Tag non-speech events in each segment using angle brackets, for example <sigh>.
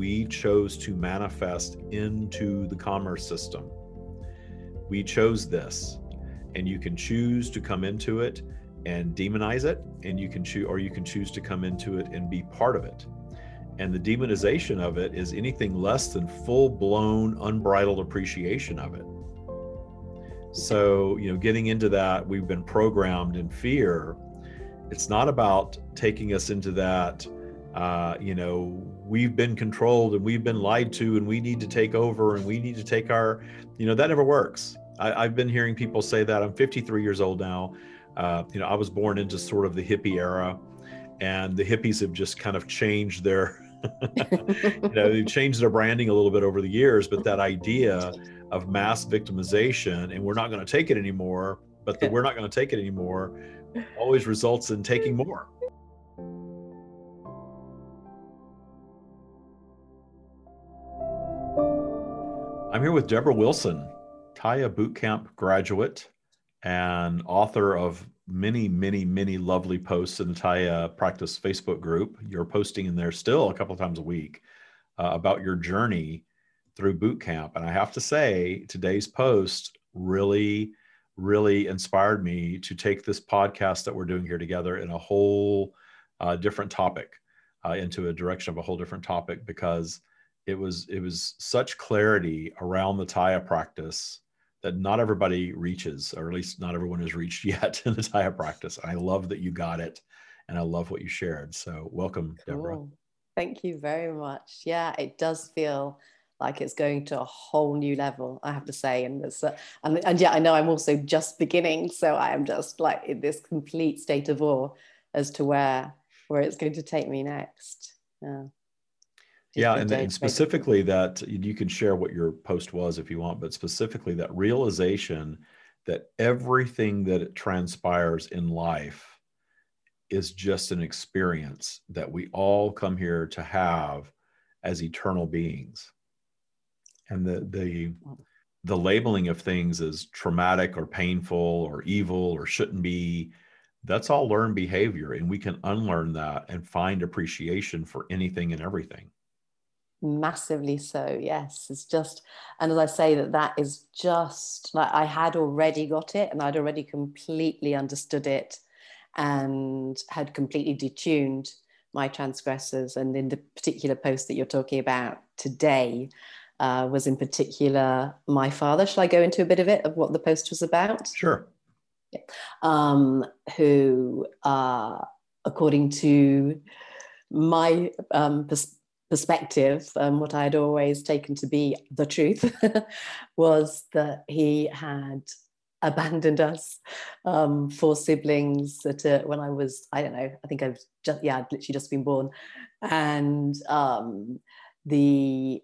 we chose to manifest into the commerce system. We chose this, and you can choose to come into it and demonize it, and you can choose, or you can choose to come into it and be part of it. And the demonization of it is anything less than full blown, unbridled appreciation of it. So, you know, getting into that, we've been programmed in fear. It's not about taking us into that, uh, you know, we've been controlled and we've been lied to and we need to take over and we need to take our, you know, that never works. I, have been hearing people say that. I'm 53 years old now. Uh, you know, I was born into sort of the hippie era, and the hippies have just kind of changed their, <laughs> you know, they've changed their branding a little bit over the years. But that idea of mass victimization, and we're not going to take it anymore, but the we're not going to take it anymore always results in taking more. I'm here with Deborah Wilson, Tya Bootcamp graduate, and author of many, many, many lovely posts in the Tya Practice Facebook group. You're posting in there still a couple of times a week uh, about your journey through boot camp. And I have to say, today's post really, really inspired me to take this podcast that we're doing here together in a whole uh, different topic, uh, into a direction of a whole different topic, because it was it was such clarity around the Tya practice that not everybody reaches, or at least not everyone has reached <laughs> yet in the Tya practice. I love that you got it, and I love what you shared. So welcome, cool. Deborah. Thank you very much. Yeah, it does feel like it's going to a whole new level. I have to say, and this, uh, and and yeah, I know I'm also just beginning, so I am just like in this complete state of awe as to where where it's going to take me next. Yeah yeah and, and specifically that you can share what your post was if you want but specifically that realization that everything that transpires in life is just an experience that we all come here to have as eternal beings. And the the the labeling of things as traumatic or painful or evil or shouldn't be that's all learned behavior and we can unlearn that and find appreciation for anything and everything massively so yes. It's just and as i say that that is just like i had already got it and i'd already completely understood it and had completely detuned my transgressors. And in the particular post that you're talking about today uh, was in particular my father. Shall i go into a bit of it of what the post was about? Sure. Yeah. um, who uh, according to my um, pers- perspective, um, what I had always taken to be the truth, <laughs> was that he had abandoned us, um, four siblings at a, when I was, I don't know, I think I've just, yeah, I'd literally just been born. And um, the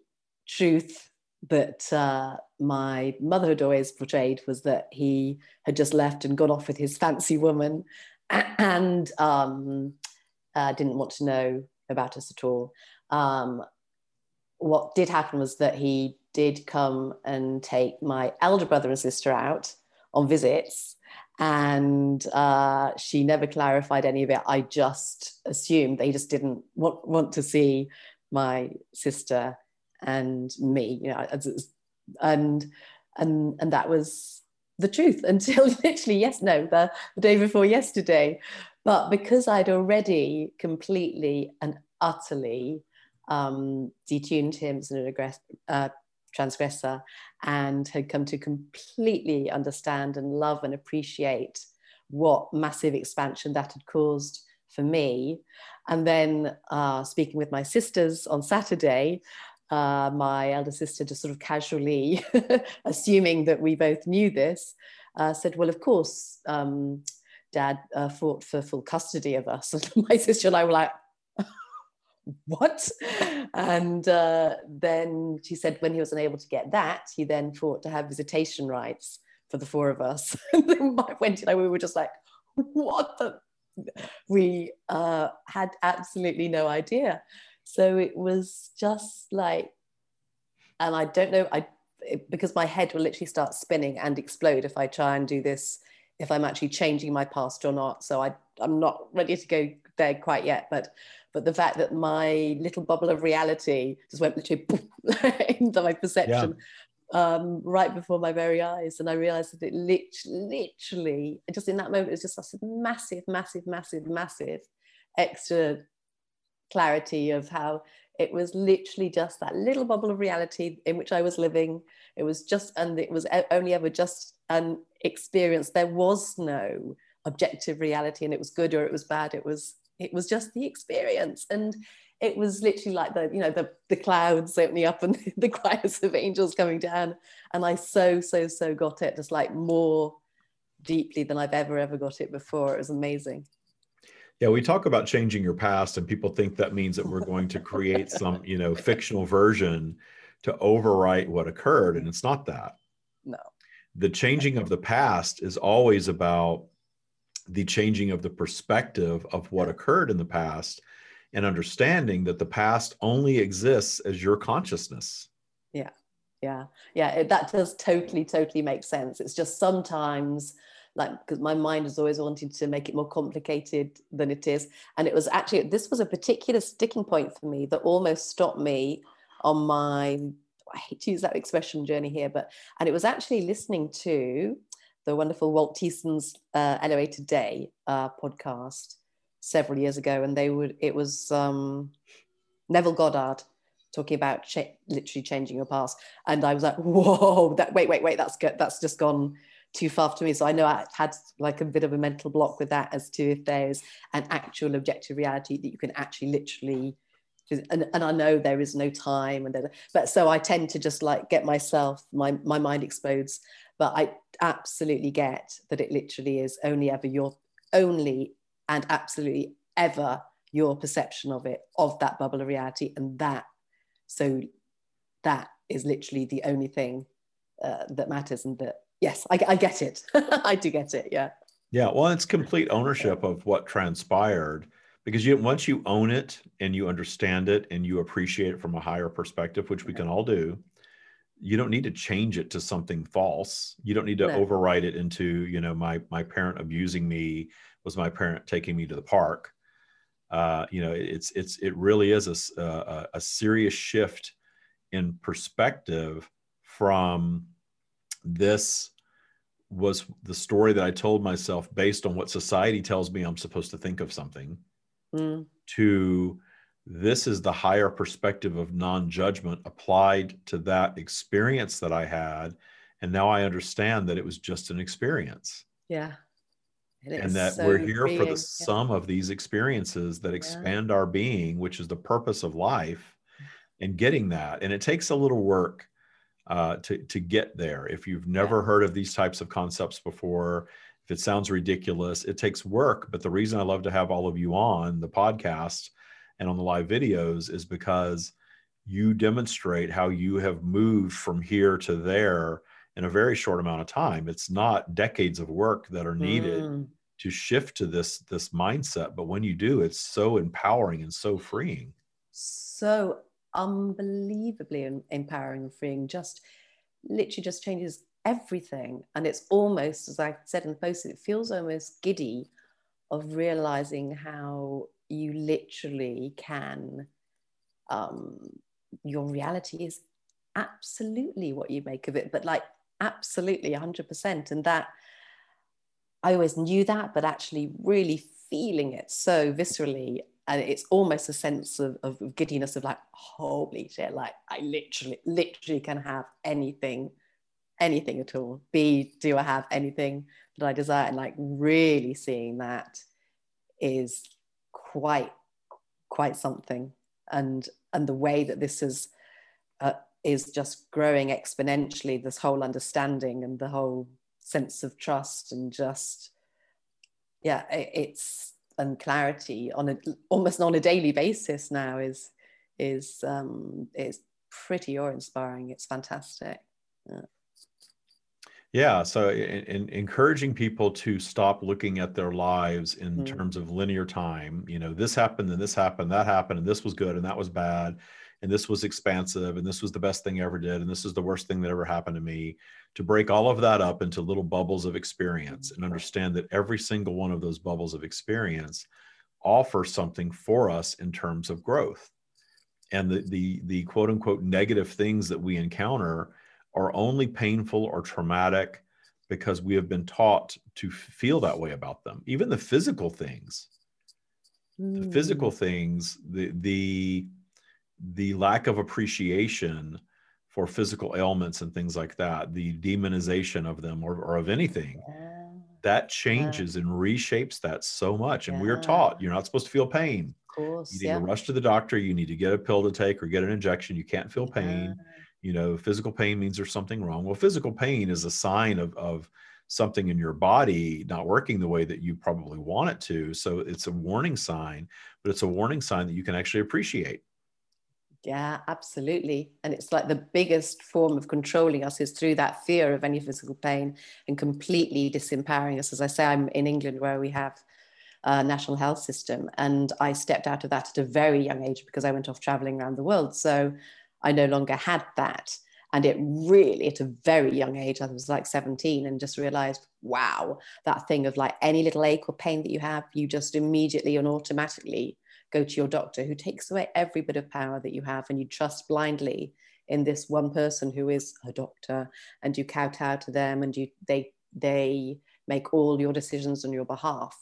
truth that uh, my mother had always portrayed was that he had just left and gone off with his fancy woman and um, uh, didn't want to know about us at all um, what did happen was that he did come and take my elder brother and sister out on visits. And uh, she never clarified any of it. I just assumed they just didn't want, want to see my sister and me you know and and and that was the truth <laughs> until literally yes no the, the day before yesterday. But because i'd already completely and utterly um, detuned him as an uh, transgressor and had come to completely understand and love and appreciate what massive expansion that had caused for me. And then uh, speaking with my sisters on Saturday, uh, my elder sister just sort of casually, <laughs> assuming that we both knew this, uh, said, Well, of course, um, dad uh, fought for full custody of us. <laughs> And my sister and I were like, what? And uh, then she said when he was unable to get that, he then fought to have visitation rights for the four of us. <laughs> and then and I, we were just like, what the? We uh, had absolutely no idea. So it was just like, and I don't know, I because my head will literally start spinning and explode if I try and do this, if I'm actually changing my past or not. So I, I'm not ready to go there quite yet, but but the fact that my little bubble of reality just went literally <laughs> into my perception yeah. um, right before my very eyes, and I realised that it literally, literally, just in that moment, it was just a massive, massive, massive, massive extra clarity of how it was literally just that little bubble of reality in which I was living. It was just, and it was only ever just an experience. There was no objective reality, and it was good or it was bad. It was, it was just the experience, and it was literally like the, you know, the the clouds opening up and <laughs> the choirs of angels coming down, and I so so so got it, just like more deeply than I've ever ever got it before. It was amazing. Yeah, we talk about changing your past, and people think that means that we're going to create <laughs> some, you know, fictional version to overwrite what occurred, and it's not that. No. The changing of the past is always about the changing of the perspective of what occurred in the past and understanding that the past only exists as your consciousness. Yeah. Yeah. Yeah. It, that does totally, totally make sense. It's just sometimes like because my mind has always wanted to make it more complicated than it is and it was actually this was a particular sticking point for me that almost stopped me on my i hate to use that expression journey here but and it was actually listening to the wonderful walt Thiesen's uh, elevated day uh, podcast several years ago and they would it was um, neville goddard talking about ch- literally changing your past and i was like whoa that wait wait wait that's good that's just gone too far for me. So I know I had like a bit of a mental block with that as to if there's an actual objective reality that you can actually literally and, and I know there is no time and then, but so I tend to just like get myself my my mind explodes but I absolutely get that it literally is only ever your only and absolutely ever your perception of it of that bubble of reality and that so that is literally the only thing uh, that matters and that yes, I, I get it. <laughs> I do get it. Yeah. Yeah. Well, it's complete ownership of what transpired because you once you own it and you understand it and you appreciate it from a higher perspective, which we can all do, you don't need to change it to something false. You don't need to no. overwrite it into, you know, my my parent abusing me was my parent taking me to the park. Uh, you know, it's it's it really is a, a, a serious shift in perspective from this was the story that I told myself based on what society tells me I'm supposed to think of something, mm. to this is the higher perspective of non judgment applied to that experience that I had. And now I understand that it was just an experience. Yeah. And that so we're here freeing. for the yeah. sum of these experiences that expand yeah. our being, which is the purpose of life, and getting that. And it takes a little work uh, to, to get there. If you've never heard of these types of concepts before, if it sounds ridiculous, it takes work. But the reason I love to have all of you on the podcast and on the live videos is because you demonstrate how you have moved from here to there in a very short amount of time. It's not decades of work that are needed mm. to shift to this this mindset, but when you do, it's so empowering and so freeing. So unbelievably empowering and freeing, just literally just changes everything. And it's almost, as I said in the post, it feels almost giddy of realizing how you literally can, um, your reality is absolutely what you make of it, but like absolutely 100%. And that I always knew that, but actually really feeling it so viscerally. And it's almost a sense of, of giddiness of like holy shit like i literally literally can have anything anything at all. Be do i have anything that i desire? And like really seeing that is quite quite something and and the way that this is uh, is just growing exponentially this whole understanding and the whole sense of trust and just yeah it, it's and clarity on a almost on a daily basis now is is um, is pretty awe inspiring. It's fantastic. Yeah. Yeah, so in, in, encouraging people to stop looking at their lives in mm. terms of linear time. You know, this happened and this happened, that happened, and this was good and that was bad, and this was expansive, and this was the best thing I ever did, and this is the worst thing that ever happened to me to break all of that up into little bubbles of experience and understand that every single one of those bubbles of experience offer something for us in terms of growth. And the, the, the quote unquote negative things that we encounter are only painful or traumatic because we have been taught to feel that way about them. Even the physical things, mm. the physical hmm. things, the, the, the lack of appreciation for physical ailments and things like that, the demonization of them or, or of anything, yeah. that changes yeah. and reshapes that so much. And yeah. we're taught you're not supposed to feel pain. Course, you need to rush to the doctor. You need to get a pill to take or get an injection. You can't feel pain. You know, physical pain means there's something wrong. Well, physical pain is a sign of, of something in your body not working the way that you probably want it to. So it's a warning sign, but it's a warning sign that you can actually appreciate. Yeah, absolutely. And it's like the biggest form of controlling us is through that fear of any physical pain and completely disempowering us. As I say, I'm in England where we have a national health system, and I stepped out of that at a very young age because I went off traveling around the world. So I no longer had that. And it really, at a very young age, I was like 17 and just realized, wow, that thing of like any little ache or pain that you have, you just immediately and automatically go to your doctor who takes away every bit of power that you have and you trust blindly in this one person who is a doctor and you kowtow to them and you they they make all your decisions on your behalf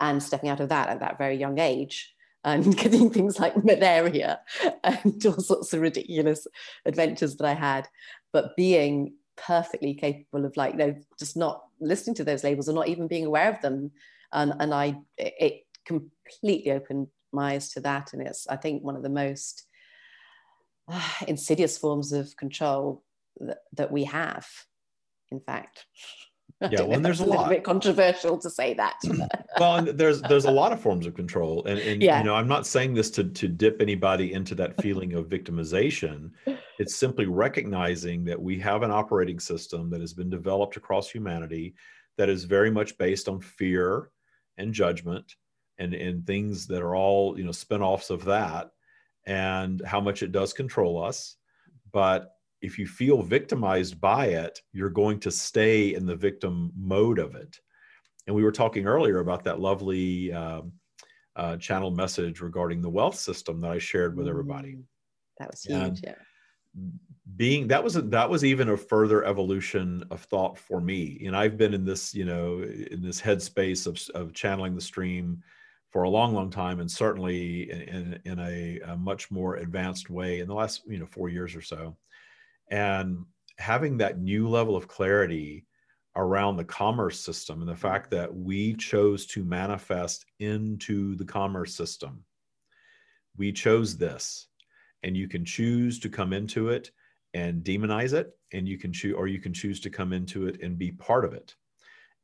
and stepping out of that at that very young age and <laughs> getting things like malaria and all sorts of ridiculous adventures that I had, but being perfectly capable of like, you know, just not listening to those labels or not even being aware of them. And, and I, it completely opened my eyes to that. And it's, I think, one of the most uh, <sighs> insidious forms of control that, that we have, in fact. Yeah well and there's a, a lot. bit controversial to say that hmm. <laughs> well there's there's a lot of forms of control and, and yeah. you know i'm not saying this to to dip anybody into that feeling of victimization. It's simply recognizing that we have an operating system that has been developed across humanity that is very much based on fear and judgment and and things that are all you know spin-offs of that and how much it does control us. But if you feel victimized by it, you're going to stay in the victim mode of it. And we were talking earlier about that lovely uh, uh, channel message regarding the wealth system that I shared with everybody. Mm, that was huge. And yeah. Being that was a, that was even a further evolution of thought for me. And I've been in this, you know, in this headspace of, of channeling the stream for a long, long time, and certainly in, in a, a much more advanced way in the last, you know, four years or so and having that new level of clarity around the commerce system and the mm-hmm. fact that we chose to manifest into the commerce system. We chose this, and you can choose to come into it and demonize it, and you can choose, or you can choose to come into it and be part of it.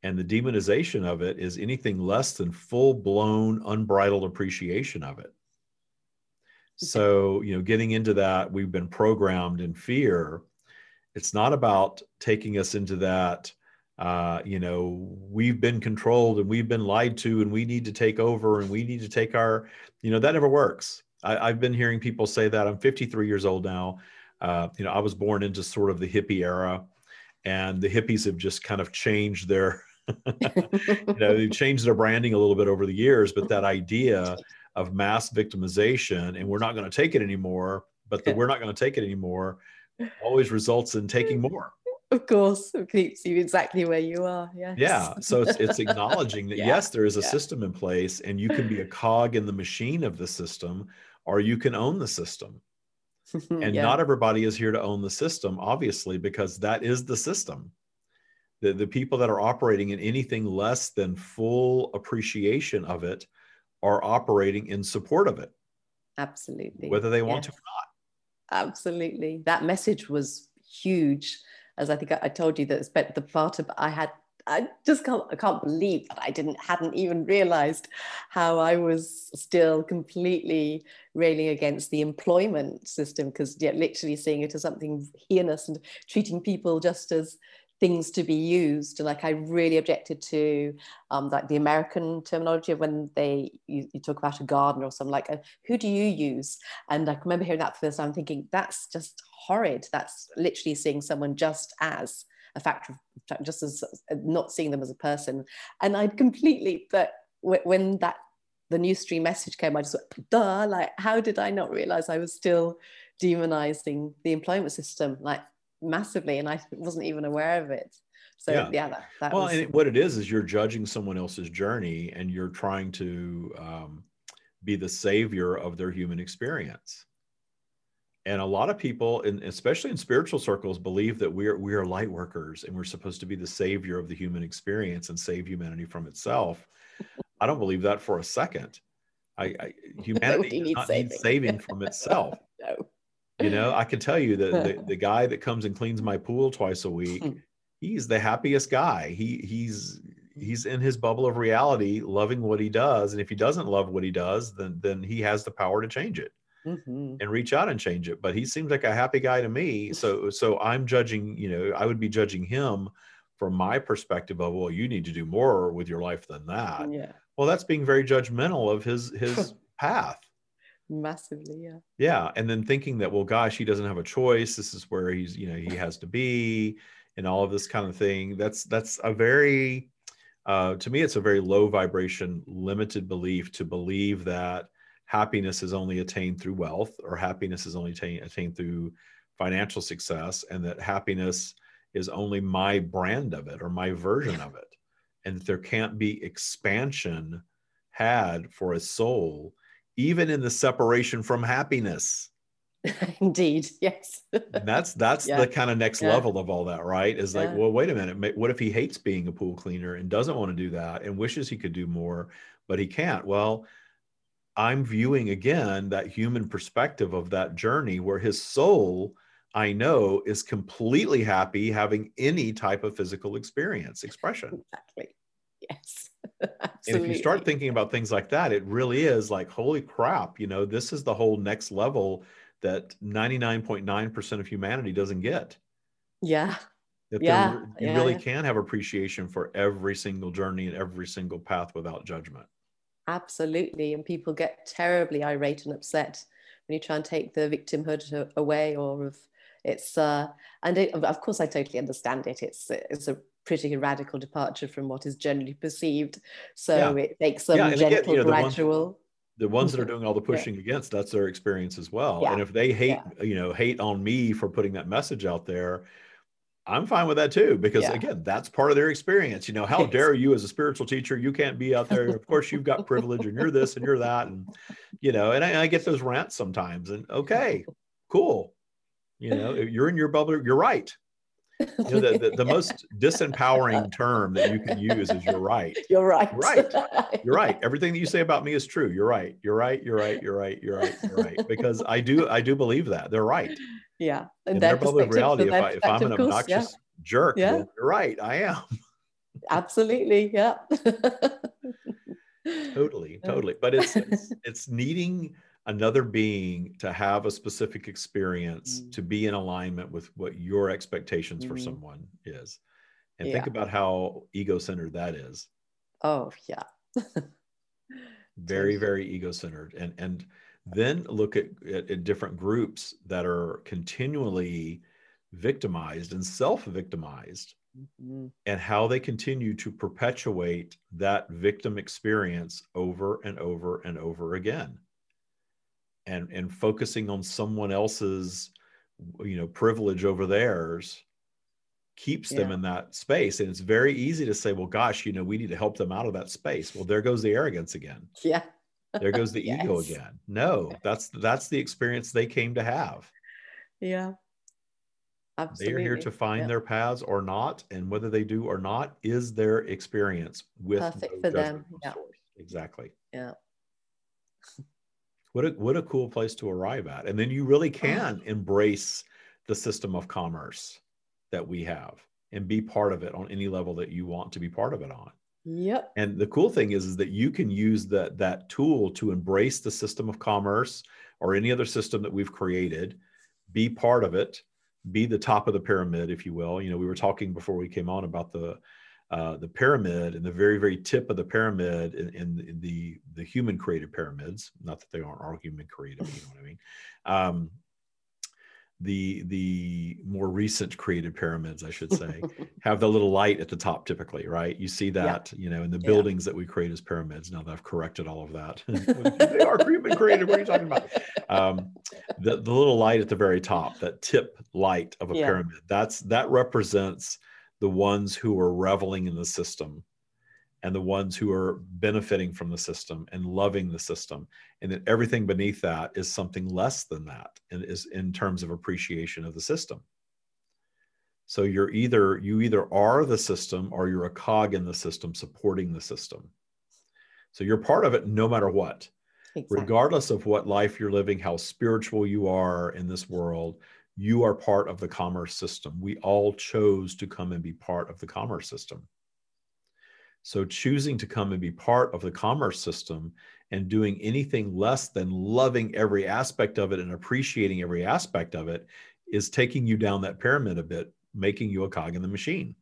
And the demonization of it is anything less than full blown, unbridled appreciation of it. So, you know, getting into that, we've been programmed in fear. It's not about taking us into that, uh, you know, we've been controlled and we've been lied to and we need to take over and we need to take our, you know, that never works. I, have been hearing people say that. I'm 53 years old now. Uh, you know, I was born into sort of the hippie era, and the hippies have just kind of changed their, <laughs> you know, they've changed their branding a little bit over the years. But that idea <laughs> of mass victimization and we're not going to take it anymore but the we're not going to take it anymore always results in taking <laughs> more of course it keeps you exactly where you are yes. yeah so it's, it's <laughs> acknowledging that yeah. yes there is a yeah. system in place and you can be a <laughs> cog in the machine of the system or you can own the system and yeah. not everybody is here to own the system obviously because that is the system the, the people that are operating in anything less than full appreciation of it are operating in support of it. Absolutely. Whether they want yes. to or not. Absolutely. That message was huge. As I think I, told you that spent the part of I had I just can't I can't believe that I didn't hadn't even realized how I was still completely railing against the employment system because yeah, literally seeing it as something heinous and treating people just as things to be used. Like I really objected to um, like the American terminology of when they you, you talk about a gardener or something like, uh, who do you use? And I remember hearing that for the first time, thinking that's just horrid. That's literally seeing someone just as a factor, just as uh, not seeing them as a person. And I'd completely, but when that the new stream message came, I just went, duh, like, how did I not realize I was still demonizing the employment system like massively and I wasn't even aware of it. So yeah, yeah that, that well, was... and what it is is you're judging someone else's journey and you're trying to um, be the savior of their human experience. And a lot of people, and especially in spiritual circles, believe that we are we are light workers and we're supposed to be the savior of the human experience and save humanity from itself. I don't believe that for a second. I, I <laughs> humanity does not saving. need saving from itself. <laughs> You know, I can tell you that the, <laughs> the guy that comes and cleans my pool twice a week, hmm. he's the happiest guy. He he's he's in his bubble of reality, loving what he does. And if he doesn't love what he does, then then he has the power to change it. Mm-hmm. and reach out and change it but he seems like a happy guy to me so so i'm judging you know i would be judging him from my perspective of well you need to do more with your life than that yeah well that's being very judgmental of his his <laughs> path massively yeah. Yeah and then thinking that well gosh he doesn't have a choice this is where he's you know he has to be and all of this kind of thing that's that's a very uh, to me it's a very low vibration limited belief to believe that happiness is only attained through wealth or happiness is only attained, attained through financial success and that happiness is only my brand of it or my version of it and that there can't be expansion had for a soul even in the separation from happiness. <laughs> Indeed yes. And that's that's yeah. the kind of next yeah. level of all that right? Is yeah. like well wait a minute what if he hates being a pool cleaner and doesn't want to do that and wishes he could do more but he can't? Well i'm viewing again that human perspective of that journey where his soul i know is completely happy having any type of physical experience expression. Exactly. Yes <laughs> and if you start thinking about things like that, it really is like, holy crap, you know, this is the whole next level that 99.9% of humanity doesn't get. Yeah. That yeah. you yeah, really yeah. can have appreciation for every single journey and every single path without judgment. Absolutely. And people get terribly irate and upset when you try and take the victimhood away or of it's uh and it, of course i totally understand it it's it's a pretty radical departure from what is generally perceived. So yeah. it takes some yeah, gentle, again, you know, gradual. The ones, the ones that are doing all the pushing yeah. against, that's their experience as well. And if they hate, you know, hate on me for putting that message out there, I'm fine with that too, because again, that's part of their experience. You know, how yes. dare you as a spiritual teacher, you can't be out there. of course, you've got privilege and you're this and you're that. And, you know, and I, I get those rants sometimes and okay, cool. You know, you're in your bubble. You're right. <laughs> You know, the, the, the most disempowering term that you can use is you're right. <laughs> You're right. <laughs> Right. You're right. Everything that you say about me is true. You're right. You're right. You're right. You're right. You're right. You're right. Because I do I do believe that. They're right. Yeah. And in their public reality, if, I, if I'm an obnoxious yeah. jerk, yeah. Well, you're right. I am. Absolutely. Yeah. totally. Totally. But it's, it's it's needing another being to have a specific experience mm. to be in alignment with what your expectations mm-hmm. for someone is and yeah. think about how ego-centered that is oh yeah <laughs> very very ego-centered and and then look at, at, at different groups that are continually victimized and self-victimized mm-hmm. and how they continue to perpetuate that victim experience over and over and over again and and focusing on someone else's you know privilege over theirs keeps them in that space and it's very easy to say well gosh you know we need to help them out of that space well there goes the arrogance again <laughs> yeah there goes the yes. ego again no that's that's the experience they came to have yeah Absolutely. They are here to find yeah. their paths or not, and whether they do or not is their experience with perfect no for them. Yeah. Exactly. Yeah <laughs> what a what a cool place to arrive at and then you really oh. can embrace the system of commerce that we have and be part of it on any level that you want to be part of it on. Yep. And the cool thing is is that you can use that that tool to embrace the system of commerce or any other system that we've created be part of it be the top of the pyramid if you will. You know we were talking before we came on about the uh, the pyramid and the very very tip of the pyramid in, in, in, the the human created pyramids not that they aren't all human created you know what i mean um, the the more recent created pyramids i should say <laughs> have the little light at the top typically right you see that yeah. you know in the buildings yeah. that we create as pyramids now that i've corrected all of that <laughs> <laughs> they are been created what are you talking about um, the, the little light at the very top that tip light of a yeah. pyramid that's that represents the ones who are reveling in the system and the ones who are benefiting from the system and loving the system and that everything beneath that is something less than that and is in terms of appreciation of the system. So you're either you either are the system or you're a cog in the system supporting the system. So you're part of it no matter what. Exactly. regardless of what life you're living how spiritual you are in this world you are part of the commerce system we all chose to come and be part of the commerce system so choosing to come and be part of the commerce system and doing anything less than loving every aspect of it and appreciating every aspect of it is taking you down that pyramid a bit, making you a cog in the machine.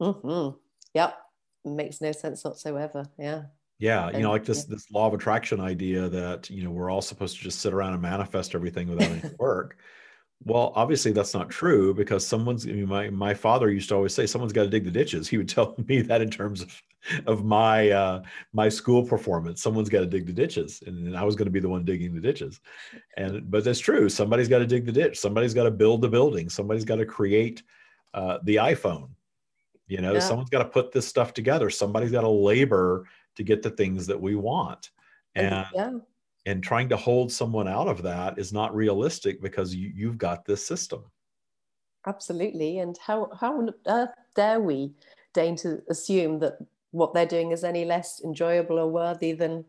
Mm-hmm. Yep. Makes no sense whatsoever. Yeah. Yeah, you know, like this this law of attraction idea that you know we're all supposed to just sit around and manifest everything without any <laughs> work. Well, obviously that's not true because someone's i my my father used to always say someone's got to dig the ditches. He would <laughs> tell me that in terms of of my uh, my school performance, someone's got to dig the ditches, and, I was going to be the one digging the ditches. And but that's true. Somebody's got to dig the ditch. Somebody's got to build the building. Somebody's got to create uh, the iPhone. You know, yeah. someone's got to put this stuff together. Somebody's got to labor to get the things that we want. And yeah and trying to hold someone out of that is not realistic because you, you've got this system. Absolutely and how how on earth dare we deign to assume that what they're doing is any less enjoyable or worthy than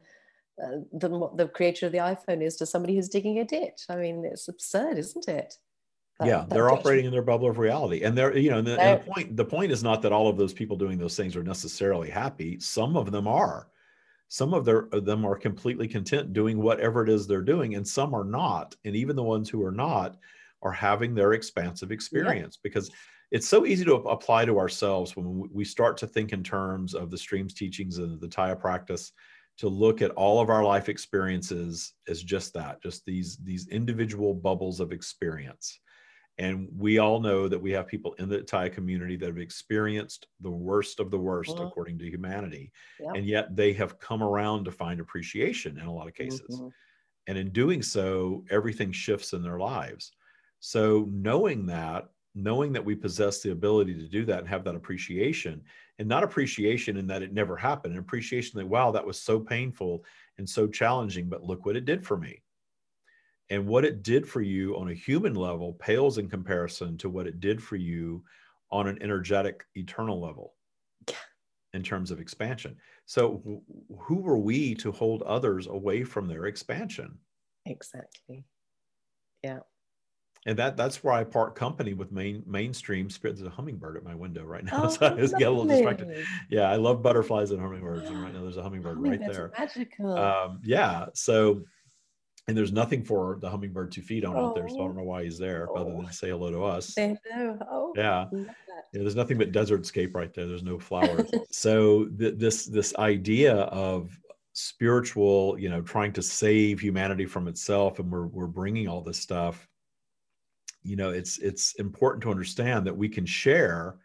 uh, than what the creator of the iphone is to somebody who's digging a ditch? I mean it's absurd isn't it? That, yeah they're operating in their bubble of reality and they're you know and the, and the point the point is not that all of those people doing those things are necessarily happy. Some of them are some of, their, them are completely content doing whatever it is they're doing and some are not and even the ones who are not are having their expansive experience yeah. because it's so easy to apply to ourselves when we start to think in terms of the streams teachings and the Tya practice to look at all of our life experiences as just that just these these individual bubbles of experience and we all know that we have people in the Tya community that have experienced the worst of the worst mm-hmm. according to humanity. Yep. And yet they have come around to find appreciation in a lot of cases. Mm-hmm. And in doing so, everything shifts in their lives. So knowing that, knowing that we possess the ability to do that and have that appreciation, and not appreciation in that it never happened, and appreciation that, wow, that was so painful and so challenging, but look what it did for me and what it did for you on a human level pales in comparison to what it did for you on an energetic eternal level in terms of expansion so who were we to hold others away from their expansion exactly yeah and that that's where I part company with main mainstream spirit. There's a hummingbird at my window right now, oh, <laughs> so I just get a little distracted. Yeah, I love butterflies and hummingbirds, and right now there's a hummingbird right there. Magical. Um, yeah, so and there's nothing for the hummingbird to feed on oh. out there, so I don't know why he's there oh. other than say hello to us. Oh, yeah. yeah, there's nothing but desert scape right there. There's no flowers. <laughs> so th- this this idea of spiritual, you know, trying to save humanity from itself, and we're we're bringing all this stuff. You know, it's it's important to understand that we can share,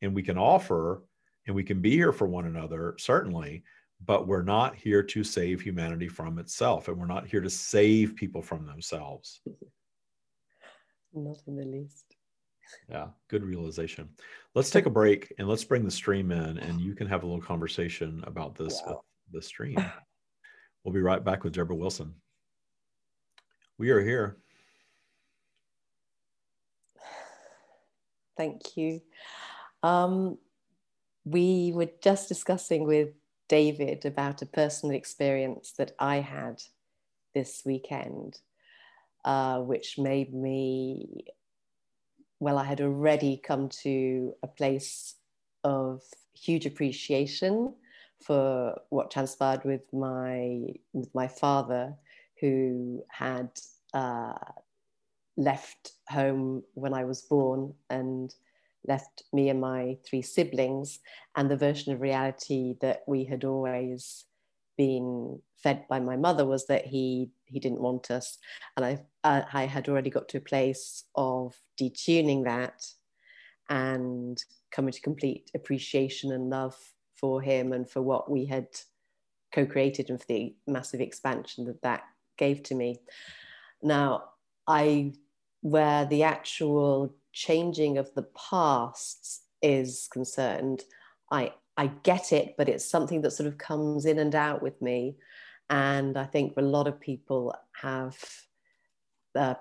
and we can offer, and we can be here for one another certainly but we're not here to save humanity from itself and we're not here to save people from themselves. Not in the least. Yeah good realization. Let's take a break and let's bring the stream in and you can have a little conversation about this wow. with the stream. We'll be right back with deborah wilson. We are here. <sighs> Thank you. Um, we were just discussing with David about a personal experience that I had this weekend, uh, which made me, well, I had already come to a place of huge appreciation for what transpired with my with my father, who had uh, left home when I was born and left me and my three siblings and the version of reality that we had always been fed by my mother was that he he didn't want us, and I uh, I had already got to a place of detuning that, and coming to complete appreciation and love for him and for what we had co-created and for the massive expansion that that gave to me. Now I where the actual changing of the pasts is concerned, I I get it, but it's something that sort of comes in and out with me. And I think a lot of people have the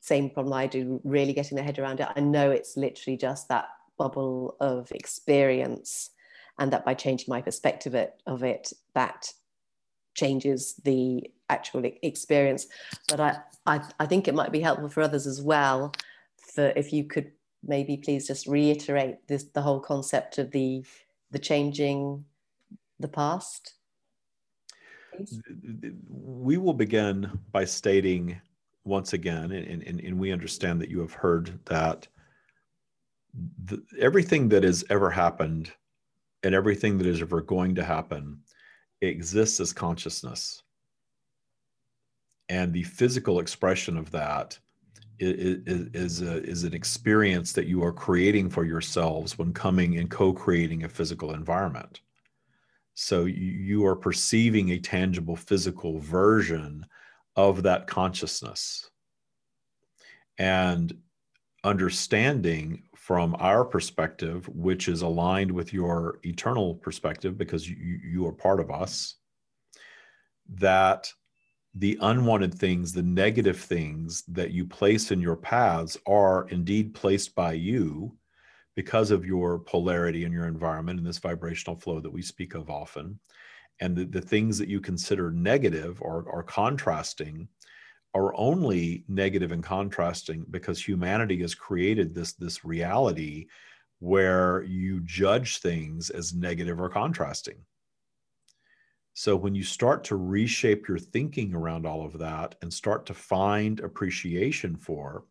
same problem I do, really getting their head around it. I know it's literally just that bubble of experience, and that by changing my perspective of it, that changes the actual experience. But I, I, I think it might be helpful for others as well. If you could maybe please just reiterate this the whole concept of the the changing the past? Please? We will begin by stating once again, and, and, and we understand that you have heard that the, everything that has ever happened and everything that is ever going to happen exists as consciousness. And the physical expression of that is, is, a, is an experience that you are creating for yourselves when coming and co-creating a physical environment. So you, you are perceiving a tangible physical version of that consciousness. And understanding from our perspective which is aligned with your eternal perspective because you, you are part of us that the unwanted things, the negative things that you place in your paths are indeed placed by you because of your polarity in your environment and this vibrational flow that we speak of often. And the, the things that you consider negative or, or contrasting are only negative and contrasting because humanity has created this, this reality where you judge things as negative or contrasting. So when you start to reshape your thinking around all of that and start to find appreciation for,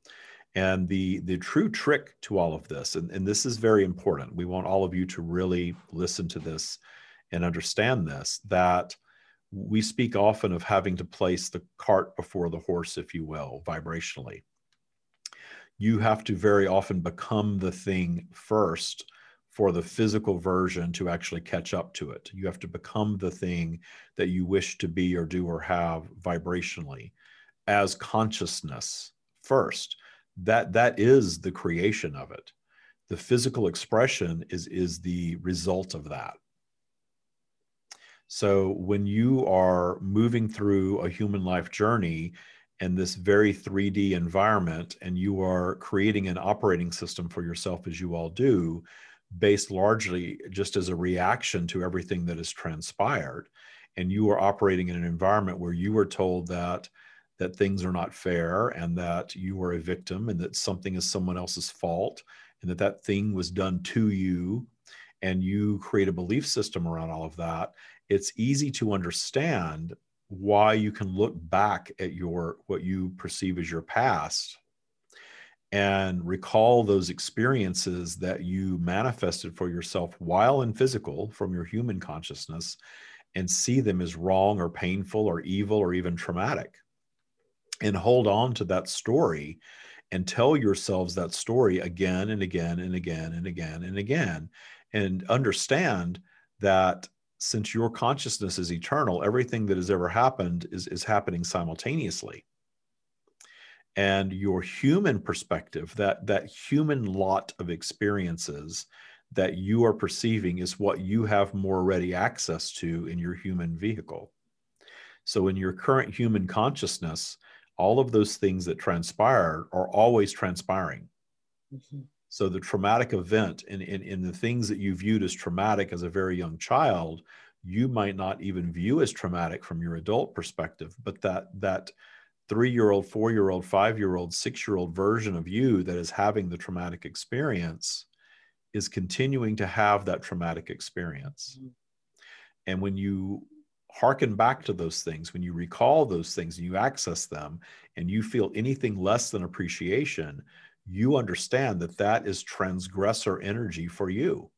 and the the true trick to all of this, and, and this is very important. We want all of you to really listen to this and understand this, that we speak often of having to place the cart before the horse, if you will, vibrationally. You have to very often become the thing first for the physical version to actually catch up to it. You have to become the thing that you wish to be or do or have vibrationally as consciousness first. That that is the creation of it. The physical expression is is the result of that. So when you are moving through a human life journey in this very 3D environment and you are creating an operating system for yourself as you all do, based largely just as a reaction to everything that has transpired and you are operating in an environment where you were told that that things are not fair and that you are a victim and that something is someone else's fault and that that thing was done to you and you create a belief system around all of that it's easy to understand why you can look back at your what you perceive as your past and recall those experiences that you manifested for yourself while in physical from your human consciousness and see them as wrong or painful or evil or even traumatic. And hold on to that story and tell yourselves that story again and again and again and again and again. And understand that since your consciousness is eternal everything that has ever happened is, is happening simultaneously and your human perspective that that human lot of experiences that you are perceiving is what you have more ready access to in your human vehicle so in your current human consciousness all of those things that transpire are always transpiring mm-hmm. so the traumatic event in, in, in the things that you viewed as traumatic as a very young child you might not even view as traumatic from your adult perspective but that that three year old, four year old, five year old, six year old version of you that is having the traumatic experience is continuing to have that traumatic experience. Mm-hmm. And when you hearken back to those things, when you recall those things and you access them and you feel anything less than appreciation, you understand that that is transgressor energy for you.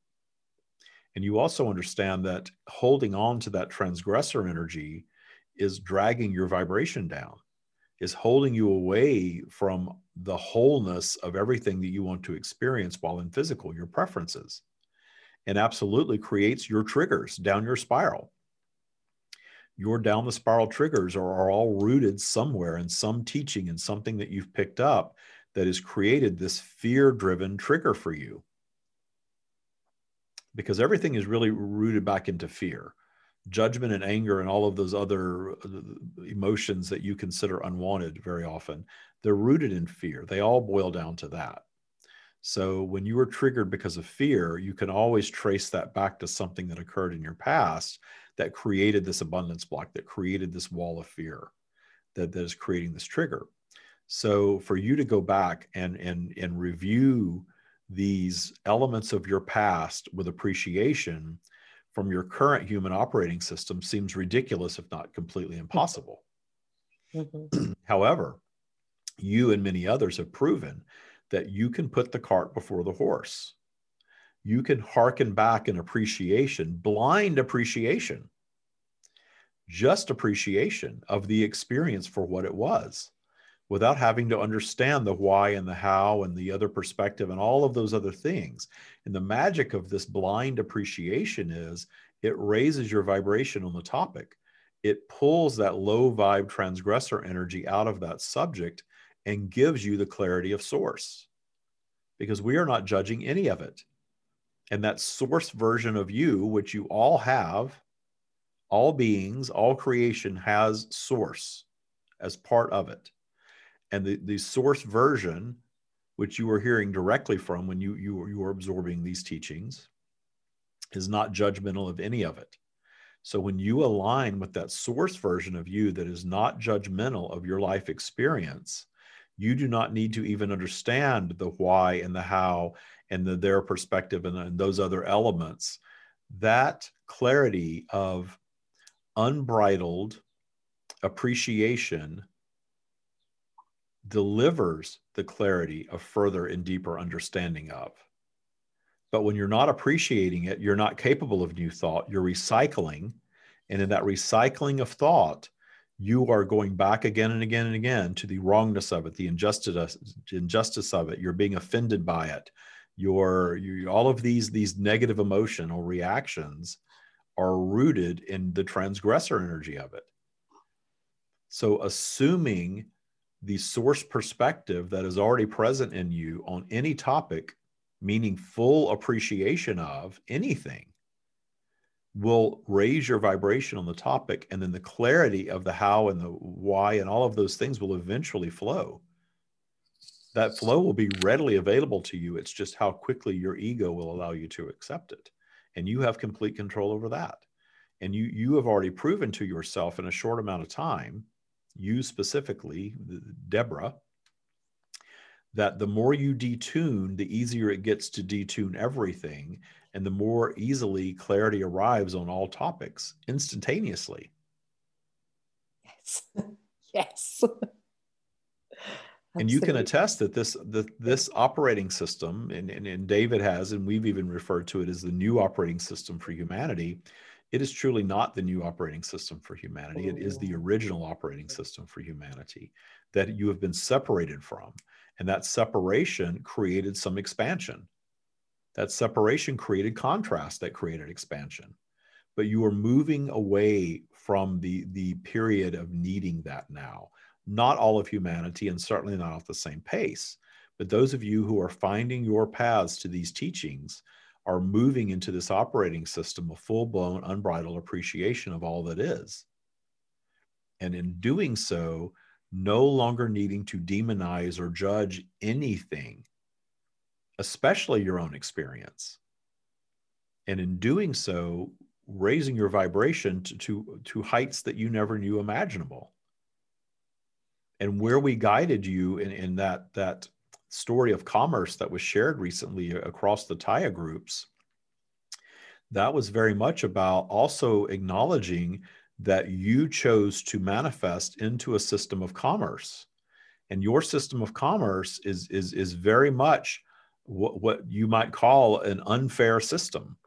And you also understand that holding on to that transgressor energy is dragging your vibration down, is holding you away from the wholeness of everything that you want to experience while in physical, your preferences, and absolutely creates your triggers down your spiral. Your down the spiral triggers are, are all rooted somewhere in some teaching and something that you've picked up that has created this fear driven trigger for you. Because everything is really rooted back into fear judgment and anger and all of those other uh, emotions that you consider unwanted very often they're rooted in fear. They all boil down to that. So when you are triggered because of fear you can always trace that back to something that occurred in your past that created this abundance block that created this wall of fear that, that is creating this trigger. So for you to go back and and and review these elements of your past with appreciation from your current human operating system seems ridiculous, if not completely impossible. Mm-hmm. <clears throat> However, you and many others have proven that you can put the cart before the horse. You can hearken back in appreciation, blind appreciation, just appreciation of the experience for what it was without having to understand the why and the how and the other perspective and all of those other things. And the magic of this blind appreciation is it raises your vibration on the topic. It pulls that low vibe transgressor energy out of that subject and gives you the clarity of source because we are not judging any of it. And that source version of you, which you all have, all beings, all creation has source as part of it and the, the source version which you were hearing directly from when you, you, you were absorbing these teachings is not judgmental of any of it. So when you align with that source version of you that is not judgmental of your life experience you do not need to even understand the why and the how and the their perspective and, and those other elements. That clarity of unbridled appreciation delivers the clarity of further and deeper understanding of. But when you're not appreciating it, you're not capable of new thought, you're recycling. And in that recycling of thought, you are going back again and again and again to the wrongness of it, the injustice, of it. You're being offended by it. Your, you, all of these these negative emotional reactions are rooted in the transgressor energy of it. So assuming the source perspective that is already present in you on any topic, meaning full appreciation of anything, will raise your vibration on the topic. And then the clarity of the how and the why and all of those things will eventually flow. That flow will be readily available to you. It's just how quickly your ego will allow you to accept it. And you have complete control over that. And you, you have already proven to yourself in a short amount of time you specifically, Deborah, that the more you detune, the easier it gets to detune everything, and the more easily clarity arrives on all topics instantaneously. Yes. <laughs> yes. and you can attest that this the, this operating system and, and, and david has and we've even referred to it as the new operating system for humanity it is truly not the new operating system for humanity. It is the oh. original operating system for humanity that you have been separated from. And that separation created some expansion. That separation created contrast that created expansion. But you are moving away from the, the period of needing that now. Not all of humanity, and certainly not at the same pace. But those of you who are finding your paths to these teachings are moving into this operating system of full blown, unbridled appreciation of all that is. And in doing so, no longer needing to demonize or judge anything, especially your own experience. And in doing so, raising your vibration to, to, to heights that you never knew imaginable. And where we guided you in, in that, that story of commerce that was shared recently across the Tya groups, that was very much about also acknowledging that you chose to manifest into a system of commerce. And your system of commerce is, is, is very much what, what you might call an unfair system.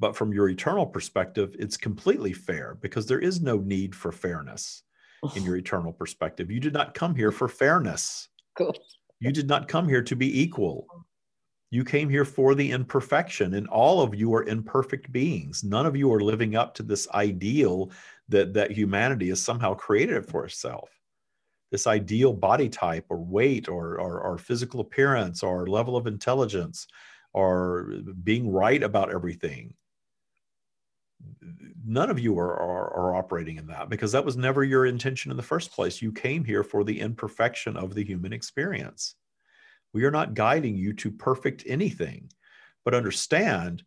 But from your eternal perspective, it's completely fair because there is no need for fairness in your eternal perspective. You did not come here for fairness. Cool. You did not come here to be equal. You came here for the imperfection, and all of you are imperfect beings. None of you are living up to this ideal that, that humanity has somehow created for itself. This ideal body type, or weight, or, or, or physical appearance, or level of intelligence, or being right about everything none of you are, are, are, operating in that because that was never your intention in the first place. You came here for the imperfection of the human experience. We are not guiding you to perfect anything, but understand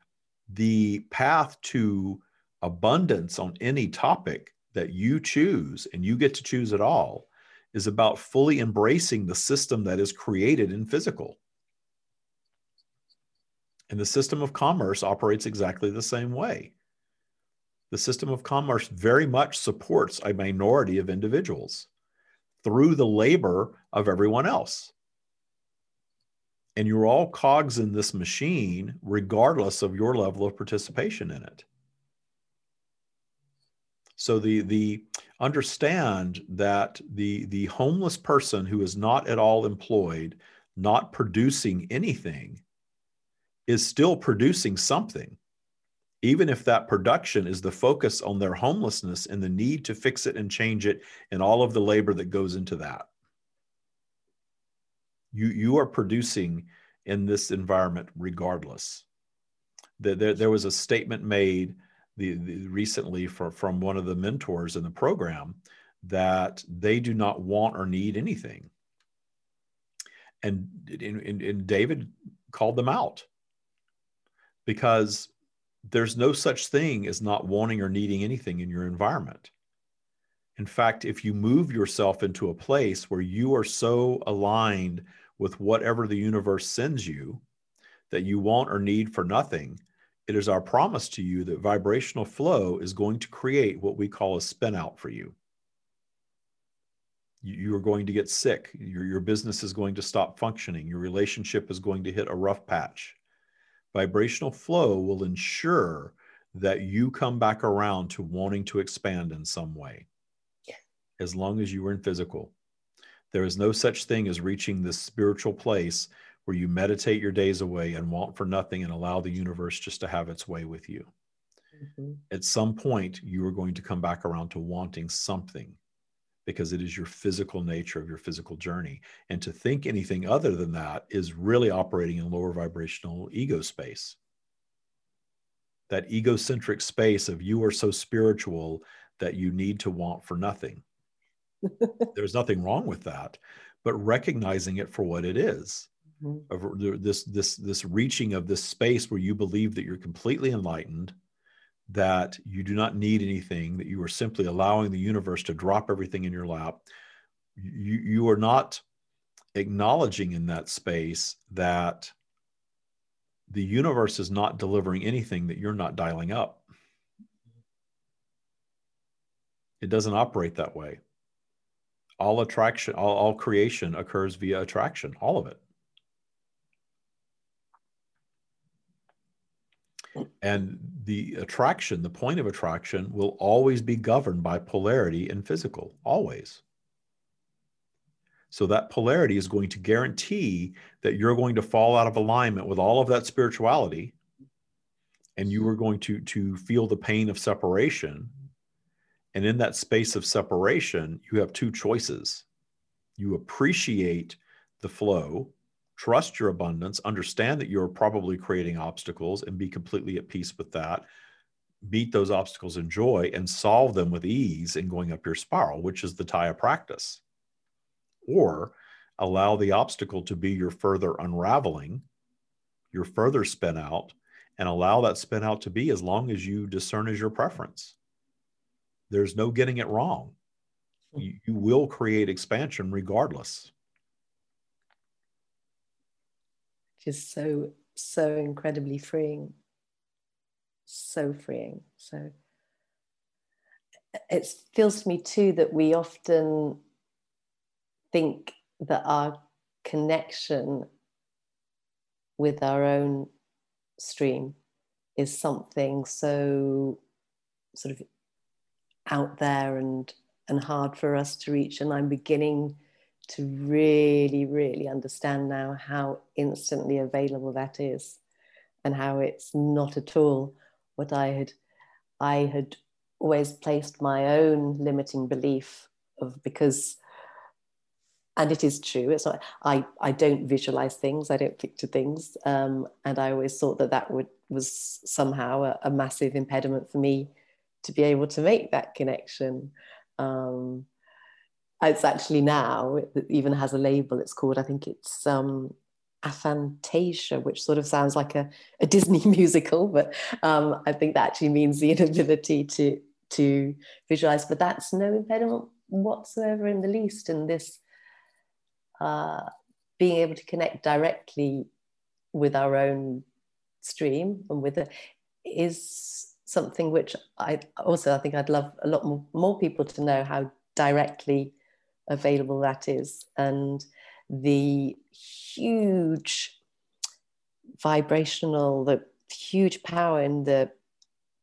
the path to abundance on any topic that you choose, and you get to choose it all, is about fully embracing the system that is created in physical. And the system of commerce operates exactly the same way the system of commerce very much supports a minority of individuals through the labor of everyone else. And you're all cogs in this machine, regardless of your level of participation in it. So the the understand that the the homeless person who is not at all employed, not producing anything, is still producing something even if that production is the focus on their homelessness and the need to fix it and change it and all of the labor that goes into that. You you are producing in this environment regardless. There, there, there was a statement made the, the, recently from, from one of the mentors in the program that they do not want or need anything. And, and, and david called them out because there's no such thing as not wanting or needing anything in your environment. In fact, if you move yourself into a place where you are so aligned with whatever the universe sends you that you want or need for nothing, it is our promise to you that vibrational flow is going to create what we call a spin out for you. You are going to get sick. Your, your business is going to stop functioning. Your relationship is going to hit a rough patch vibrational flow will ensure that you come back around to wanting to expand in some way yeah. as long as you are in physical there is no such thing as reaching this spiritual place where you meditate your days away and want for nothing and allow the universe just to have its way with you mm-hmm. at some point you are going to come back around to wanting something because it is your physical nature of your physical journey. And to think anything other than that is really operating in lower vibrational ego space. That egocentric space of you are so spiritual that you need to want for nothing. <laughs> There's nothing wrong with that, but recognizing it for what it is. Mm-hmm. Of this this this reaching of this space where you believe that you're completely enlightened, that you do not need anything, that you are simply allowing the universe to drop everything in your lap. You, you are not acknowledging in that space that the universe is not delivering anything that you're not dialing up. It doesn't operate that way. All attraction, all, all creation occurs via attraction, all of it. And the attraction, the point of attraction, will always be governed by polarity and physical, always. So that polarity is going to guarantee that you're going to fall out of alignment with all of that spirituality and you are going to to feel the pain of separation. And in that space of separation, you have two choices. You appreciate the flow trust your abundance, understand that you're probably creating obstacles and be completely at peace with that. Beat those obstacles in joy and solve them with ease in going up your spiral, which is the Tya practice. Or allow the obstacle to be your further unraveling, your further spin out, and allow that spin out to be as long as you discern as your preference. There's no getting it wrong. You, you will create expansion regardless. Is so so incredibly freeing. So freeing. So it feels to me too that we often think that our connection with our own stream is something so sort of out there and and hard for us to reach. And i'm beginning to really really understand now how instantly available that is and how it's not at all what i had i had always placed my own limiting belief of because and it is true it's not i i don't visualize things i don't picture things um, and i always thought that that would was somehow a, a, massive impediment for me to be able to make that connection. Um, it's actually now it even has a label it's called i think it's um, aphantasia which sort of sounds like a, a disney <laughs> musical but um, i think that actually means the <laughs> inability to to visualize but that's no impediment whatsoever in the least in this uh, being able to connect directly with our own stream and with it is something which I also I think I'd love a lot more, more people to know how directly available that is. And the huge vibrational the huge power in the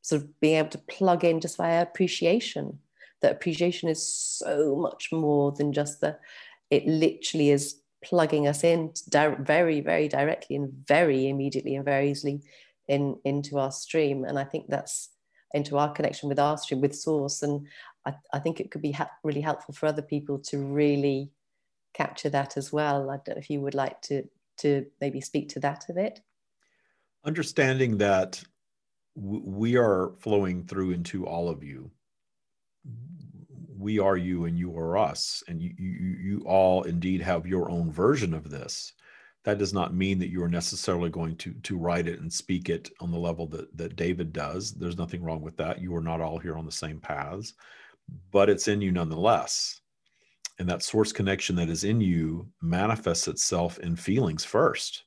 sort of being able to plug in just via appreciation that appreciation is so much more than just the it literally is plugging us in very very directly and very immediately and very easily in into our stream. And i think that's into our connection with our stream with source. And i, I think it could be ha- really helpful for other people to really capture that as well. I don't know if you would like to to maybe speak to that a bit. Understanding that we are flowing through into all of you. We are you and you are us. And you, you you all indeed have your own version of this that does not mean that you are necessarily going to to write it and speak it on the level that that david does. There's nothing wrong with that. You are not all here on the same paths but it's in you nonetheless. And that source connection that is in you manifests itself in feelings 1st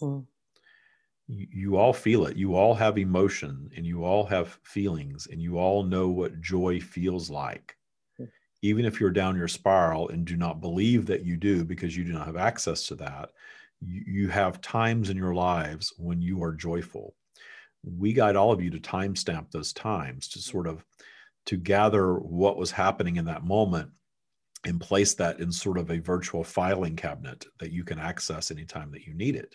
mm-hmm. you, you all feel it. You all have emotion and you all have feelings and you all know what joy feels like. Even if you're down your spiral and do not believe that you do because you do not have access to that, you, have times in your lives when you are joyful. We guide all of you to timestamp those times to sort of to gather what was happening in that moment and place that in sort of a virtual filing cabinet that you can access anytime that you need it.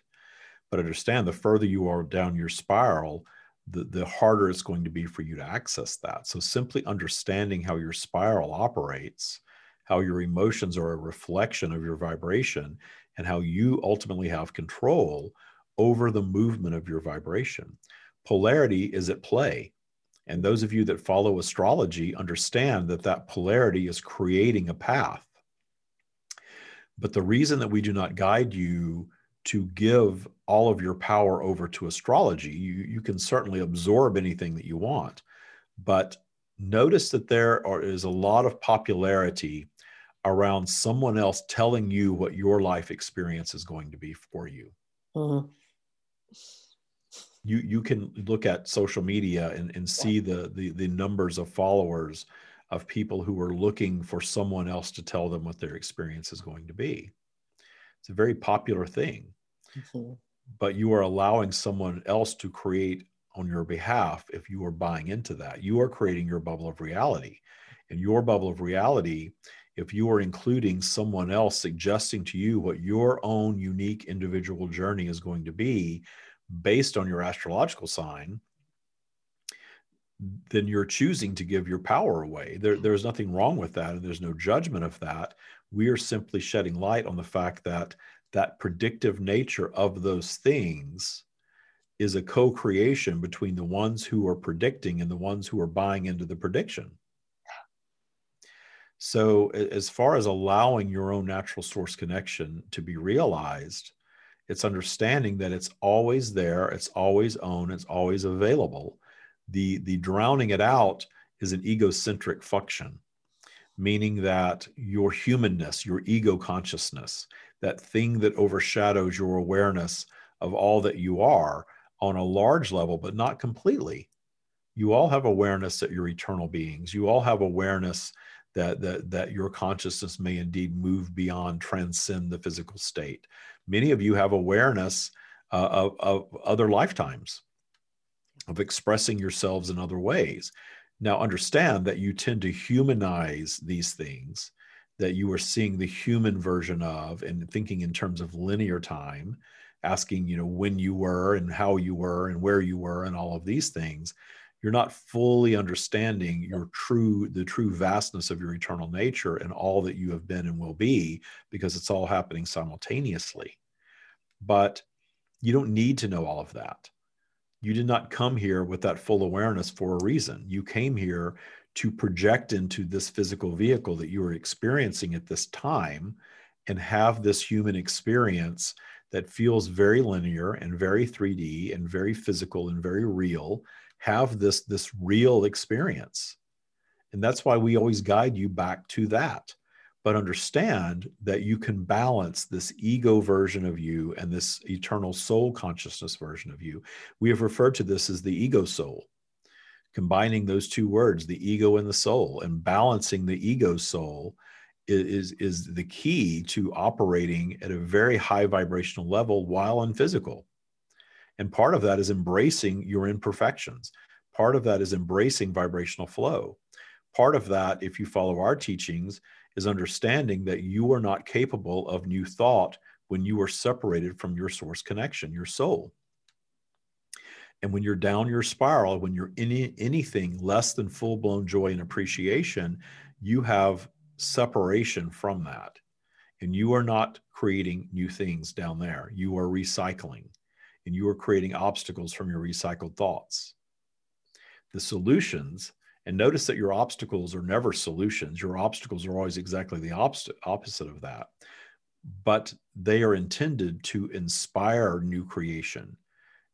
But understand the further you are down your spiral, the, the harder it's going to be for you to access that. So simply understanding how your spiral operates, how your emotions are a reflection of your vibration, and how you ultimately have control over the movement of your vibration. Polarity is at play. And those of you that follow astrology understand that that polarity is creating a path. But the reason that we do not guide you to give all of your power over to astrology. You, you can certainly absorb anything that you want, but notice that there are, is a lot of popularity around someone else telling you what your life experience is going to be for you. Mm-hmm. You you can look at social media and, and see the, the the numbers of followers of people who are looking for someone else to tell them what their experience is going to be. It's a very popular thing. Mm-hmm. But you are allowing someone else to create on your behalf if you are buying into that. You are creating your bubble of reality. And your bubble of reality, if you are including someone else suggesting to you what your own unique individual journey is going to be based on your astrological sign, then you're choosing to give your power away. There, there's nothing wrong with that, and there's no judgment of that we are simply shedding light on the fact that that predictive nature of those things is a co-creation between the ones who are predicting and the ones who are buying into the prediction so as far as allowing your own natural source connection to be realized it's understanding that it's always there it's always owned it's always available the the drowning it out is an egocentric function meaning that your humanness, your ego consciousness, that thing that overshadows your awareness of all that you are on a large level, but not completely. You all have awareness that you're eternal beings. You all have awareness that, that, that your consciousness may indeed move beyond, transcend the physical state. Many of you have awareness uh, of, of other lifetimes of expressing yourselves in other ways. Now, understand that you tend to humanize these things that you are seeing the human version of and thinking in terms of linear time, asking, you know, when you were and how you were and where you were and all of these things. You're not fully understanding your true, the true vastness of your eternal nature and all that you have been and will be because it's all happening simultaneously. But you don't need to know all of that you did not come here with that full awareness for a reason. You came here to project into this physical vehicle that you are experiencing at this time and have this human experience that feels very linear and very 3D and very physical and very real. Have this, this real experience. And that's why we always guide you back to that but understand that you can balance this ego version of you and this eternal soul consciousness version of you. We have referred to this as the ego soul, combining those two words, the ego and the soul, and balancing the ego soul is, is the key to operating at a very high vibrational level while in physical. And part of that is embracing your imperfections. Part of that is embracing vibrational flow. Part of that, if you follow our teachings, is understanding that you are not capable of new thought when you are separated from your source connection, your soul. And when you're down your spiral, when you're in anything less than full blown joy and appreciation, you have separation from that. And you are not creating new things down there. You are recycling and you are creating obstacles from your recycled thoughts. The solutions and notice that your obstacles are never solutions. Your obstacles are always exactly the opposite, of that. But they are intended to inspire new creation,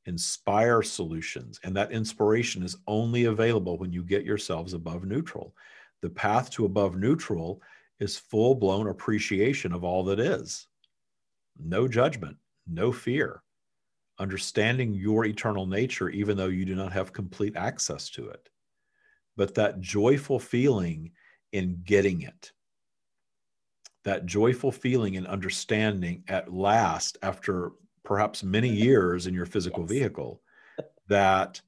inspire solutions. And that inspiration is only available when you get yourselves above neutral. The path to above neutral is full blown appreciation of all that is. No judgment, no fear, understanding your eternal nature, even though you do not have complete access to it but that joyful feeling in getting it. That joyful feeling and understanding at last, after perhaps many <laughs> years in your physical yes. vehicle, that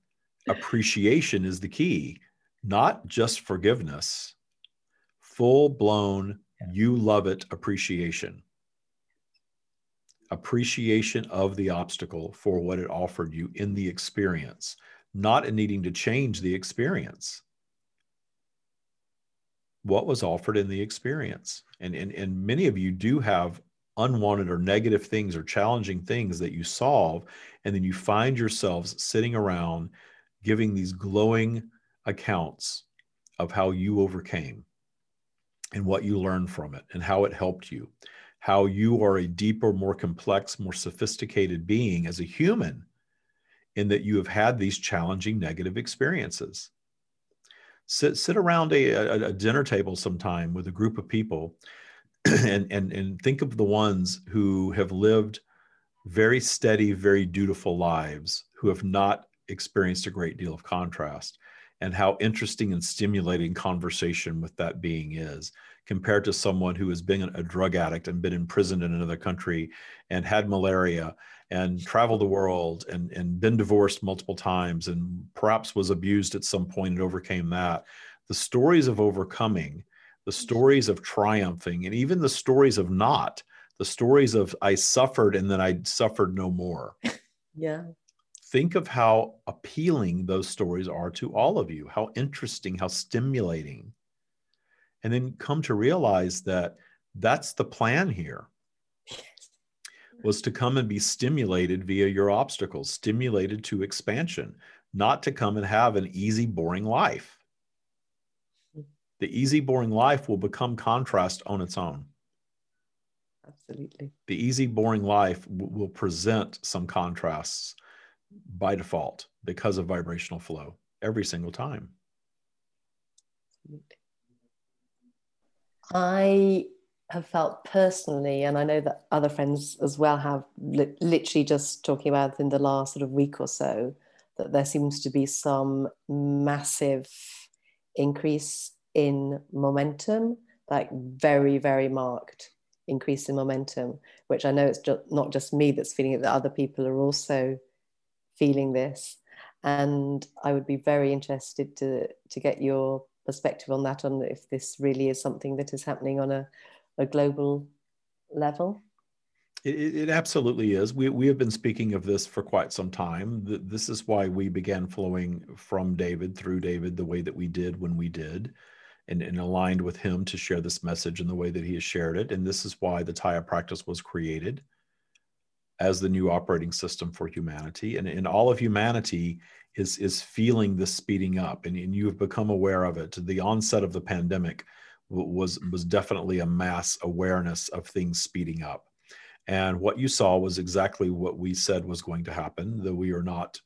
appreciation is the key, not just forgiveness, full blown, you love it appreciation. Appreciation of the obstacle for what it offered you in the experience, not in needing to change the experience what was offered in the experience. And, and, and many of you do have unwanted or negative things or challenging things that you solve. And then you find yourselves sitting around giving these glowing accounts of how you overcame and what you learned from it and how it helped you, how you are a deeper, more complex, more sophisticated being as a human in that you have had these challenging negative experiences. Sit sit around a, a, dinner table sometime with a group of people <clears throat> and and and think of the ones who have lived very steady very dutiful lives who have not experienced a great deal of contrast and how interesting and stimulating conversation with that being is compared to someone who has been a drug addict and been imprisoned in another country and had malaria and traveled the world and, and been divorced multiple times and perhaps was abused at some point and overcame that. The stories of overcoming, the mm-hmm. stories of triumphing, and even the stories of not, the stories of I suffered and then I suffered no more. <laughs> yeah. Think of how appealing those stories are to all of you, how interesting, how stimulating. And then come to realize that that's the plan here was to come and be stimulated via your obstacles, stimulated to expansion, not to come and have an easy, boring life. The easy, boring life will become contrast on its own. Absolutely. The easy, boring life w- will present some contrasts by default because of vibrational flow every single time. I have felt personally, and I know that other friends as well have li- literally just talking about in the last sort of week or so, that there seems to be some massive increase in momentum, like very, very marked increase in momentum, which I know it's just not just me that's feeling it, that other people are also feeling this. and I would be very interested to to get your perspective on that, on if this really is something that is happening on a, a global level. It, it, absolutely is. We, we have been speaking of this for quite some time. This is why we began flowing from David through David the way that we did when we did, and, and aligned with him to share this message in the way that he has shared it. And this is why the Tya practice was created as the new operating system for humanity. And, and all of humanity is, is feeling this speeding up, and, and you have become aware of it. The onset of the pandemic was, was definitely a mass awareness of things speeding up and what you saw was exactly what we said was going to happen, though we are not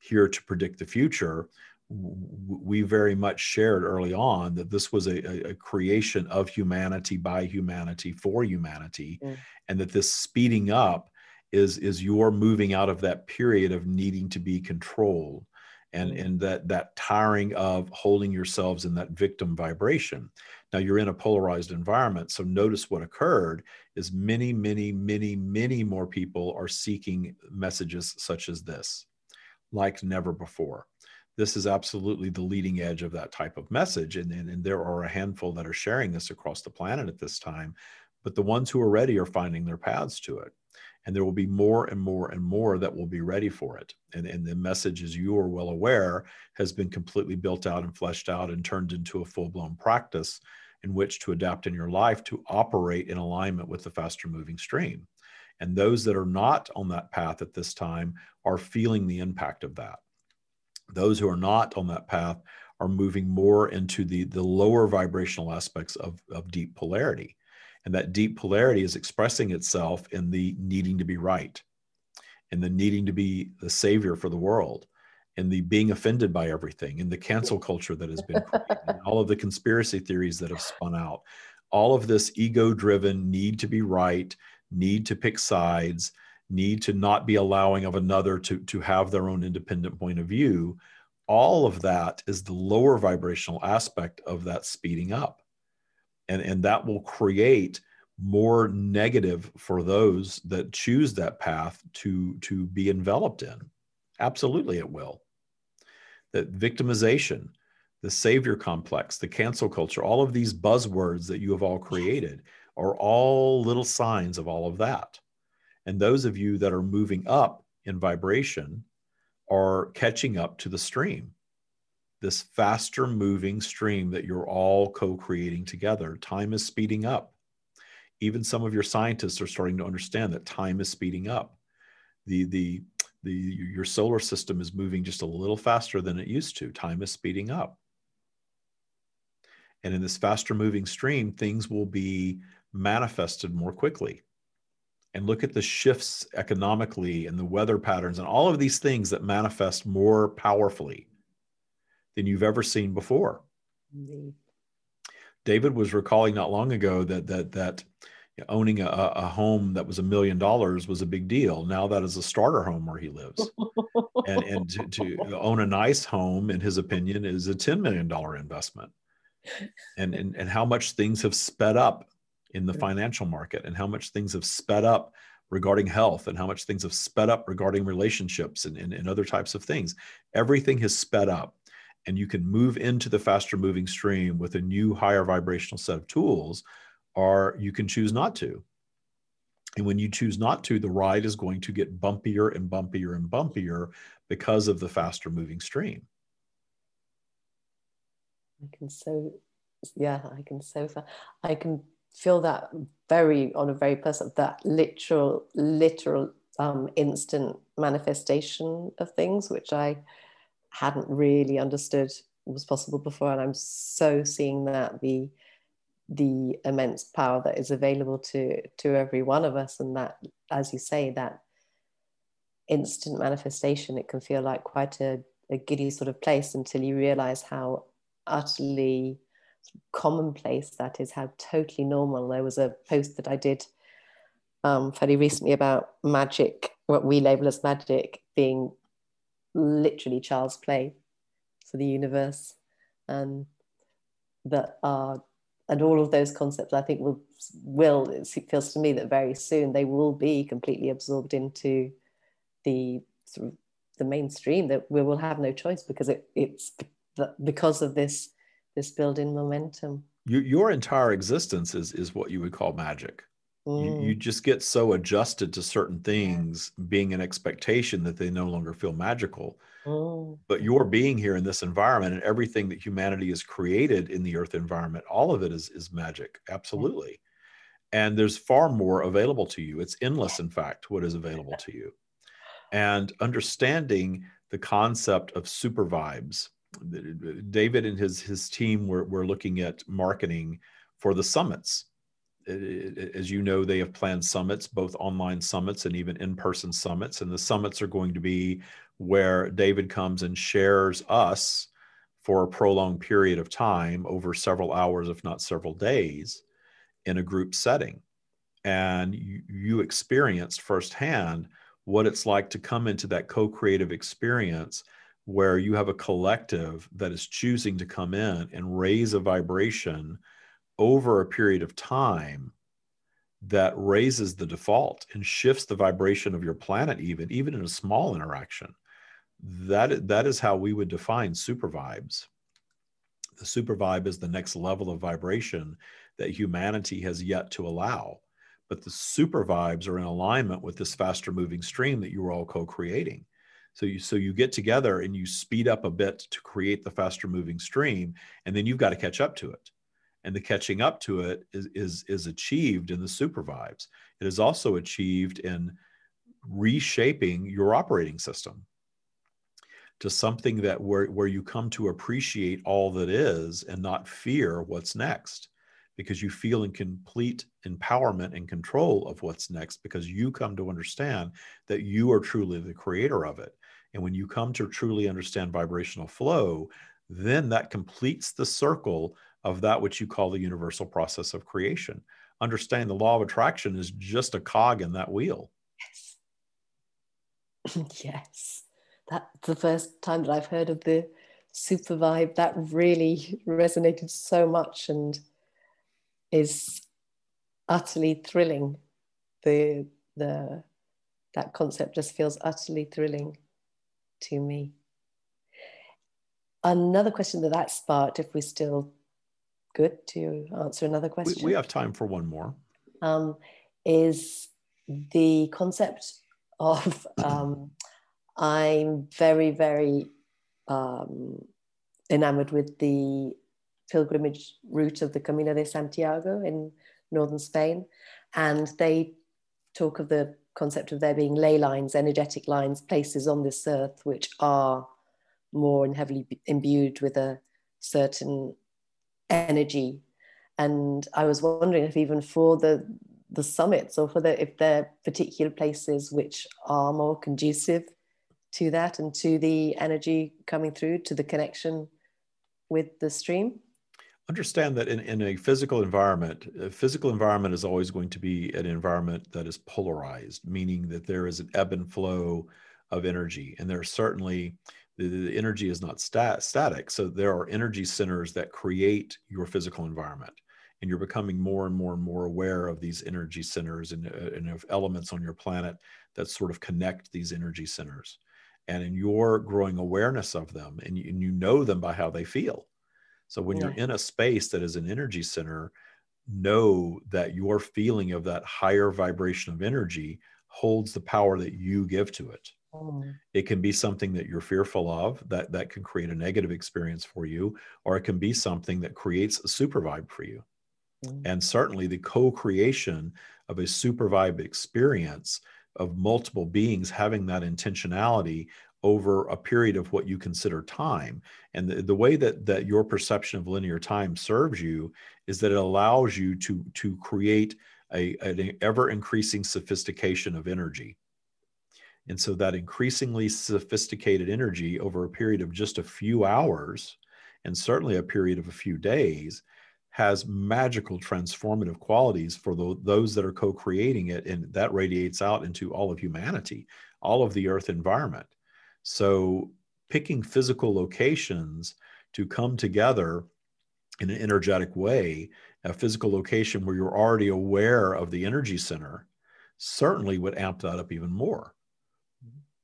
here to predict the future. We very much shared early on that this was a, a creation of humanity by humanity for humanity, mm. and that this speeding up is is your moving out of that period of needing to be controlled and mm. and that that tiring of holding yourselves in that victim vibration now you're in a polarized environment. So notice what occurred is many, many, many, many more people are seeking messages such as this, like never before. This is absolutely the leading edge of that type of message. And, and, and there are a handful that are sharing this across the planet at this time. But the ones who are ready are finding their paths to it and there will be more and more and more that will be ready for it. And, and the message, as you are well aware, has been completely built out and fleshed out and turned into a full blown practice in which to adapt in your life to operate in alignment with the faster moving stream. And those that are not on that path at this time are feeling the impact of that. Those who are not on that path are moving more into the, the lower vibrational aspects of, of deep polarity and that deep polarity is expressing itself in the needing to be right, in the needing to be the savior for the world, in the being offended by everything, in the cancel culture that has been created, all of the conspiracy theories that have spun out. All of this ego driven need to be right, need to pick sides, need to not be allowing of another to, to have their own independent point of view. All of that is the lower vibrational aspect of that speeding up and and that will create more negative for those that choose that path to to be enveloped in. Absolutely it will. That victimization the savior complex the cancel culture all of these buzzwords that you have all created are all little signs of all of that. And those of you that are moving up in vibration are catching up to the stream this faster moving stream that you're all co creating together. Time is speeding up. Even some of your scientists are starting to understand that time is speeding up. The, the, the, your solar system is moving just a little faster than it used to. Time is speeding up. And in this faster moving stream, things will be manifested more quickly. And look at the shifts economically and the weather patterns and all of these things that manifest more powerfully than you've ever seen before. Indeed. David was recalling not long ago that that that owning a, a home that was a million dollars was a big deal. Now that is a starter home where he lives, and and to, to, own a nice home, in his opinion, is a ten million dollar investment. And, and and how much things have sped up in the financial market, and how much things have sped up regarding health, and how much things have sped up regarding relationships and, and, and other types of things. Everything has sped up and you can move into the faster moving stream with a new higher vibrational set of tools, or you can choose not to. And when you choose not to, the ride is going to get bumpier and bumpier and bumpier because of the faster moving stream. I can so, yeah, I can so, far I can feel that very on a very personal, that literal, literal, um, instant manifestation of things, which I hadn't really understood was possible before and i'm so seeing that the the immense power that is available to to every one of us and that as you say that instant manifestation it can feel like quite a, a giddy sort of place until you realize how utterly commonplace that is how totally normal. There was a post that i did um, fairly recently about magic what we label as magic being literally child's play for the universe and that are and all of those concepts i think will will it feels to me that very soon they will be completely absorbed into the sort of the mainstream that we will have no choice because it, it's because of this this building momentum. You, your entire existence is is what you would call magic. Mm. You, you mm. just get so adjusted to certain things being an expectation that they no longer feel magical. Mm. But your being here in this environment and everything that humanity has created in the earth environment, all of it is, is magic. Absolutely. And there's far more available to you. It's endless, in fact, what is available to you. And understanding the concept of super vibes. David and his his team were, were looking at marketing for the summits as you know, they have planned summits, both online summits and even in person summits. And the summits are going to be where David comes and shares us for a prolonged period of time over several hours, if not several days, in a group setting. And you, you experienced firsthand what it's like to come into that co creative experience where you have a collective that is choosing to come in and raise a vibration over a period of time that raises the default and shifts the vibration of your planet even even in a small interaction. That that is how we would define super vibes. The super vibe is the next level of vibration that humanity has yet to allow but the super vibes are in alignment with this faster moving stream that you are all co-creating. So you so you get together and you speed up a bit to create the faster moving stream and then you've got to catch up to it and the catching up to it is, is, is achieved in the super vibes. It is also achieved in reshaping your operating system to something that where, where you come to appreciate all that is and not fear what's next because you feel in complete empowerment and control of what's next because you come to understand that you are truly the creator of it and when you come to truly understand vibrational flow then that completes the circle of that which you call the universal process of creation. Understand the law of attraction is just a cog in that wheel. Yes. <laughs> yes. That's the first time that I've heard of the super vibe. That really resonated so much and is utterly thrilling. The the that concept just feels utterly thrilling to me. Another question that that sparked, if we still good to answer another question? We, we have time for one more. Um, is the concept of um, I'm very, very um, enamored with the pilgrimage route of the Camino de Santiago in northern Spain. And they talk of the concept of there being ley lines, energetic lines, places on this earth which are more and heavily imbued with a certain energy. And I was wondering if even for the the summits or for the if there are particular places which are more conducive to that and to the energy coming through to the connection with the stream understand that in, in a physical environment a physical environment is always going to be an environment that is polarized meaning that there is an ebb and flow of energy and there are certainly the, the energy is not stat, static. So there are energy centers that create your physical environment. And you're becoming more and more and more aware of these energy centers and, uh, and of elements on your planet that sort of connect these energy centers. And in your growing awareness of them, and you, and you know them by how they feel. So when yeah. you're in a space that is an energy center, know that your feeling of that higher vibration of energy holds the power that you give to it. Mm. It can be something that you're fearful of that that can create a negative experience for you, or it can be something that creates a super vibe for you. Mm. And certainly the co-creation of a super vibe experience of multiple beings having that intentionality over a period of what you consider time. And the, the way that that your perception of linear time serves you is that it allows you to to create a, an ever increasing sophistication of energy and so that increasingly sophisticated energy over a period of just a few hours, and certainly a period of a few days, has magical transformative qualities for the, those that are co creating it. And that radiates out into all of humanity, all of the earth environment. So, picking physical locations to come together in an energetic way, a physical location where you're already aware of the energy center, certainly would amp that up even more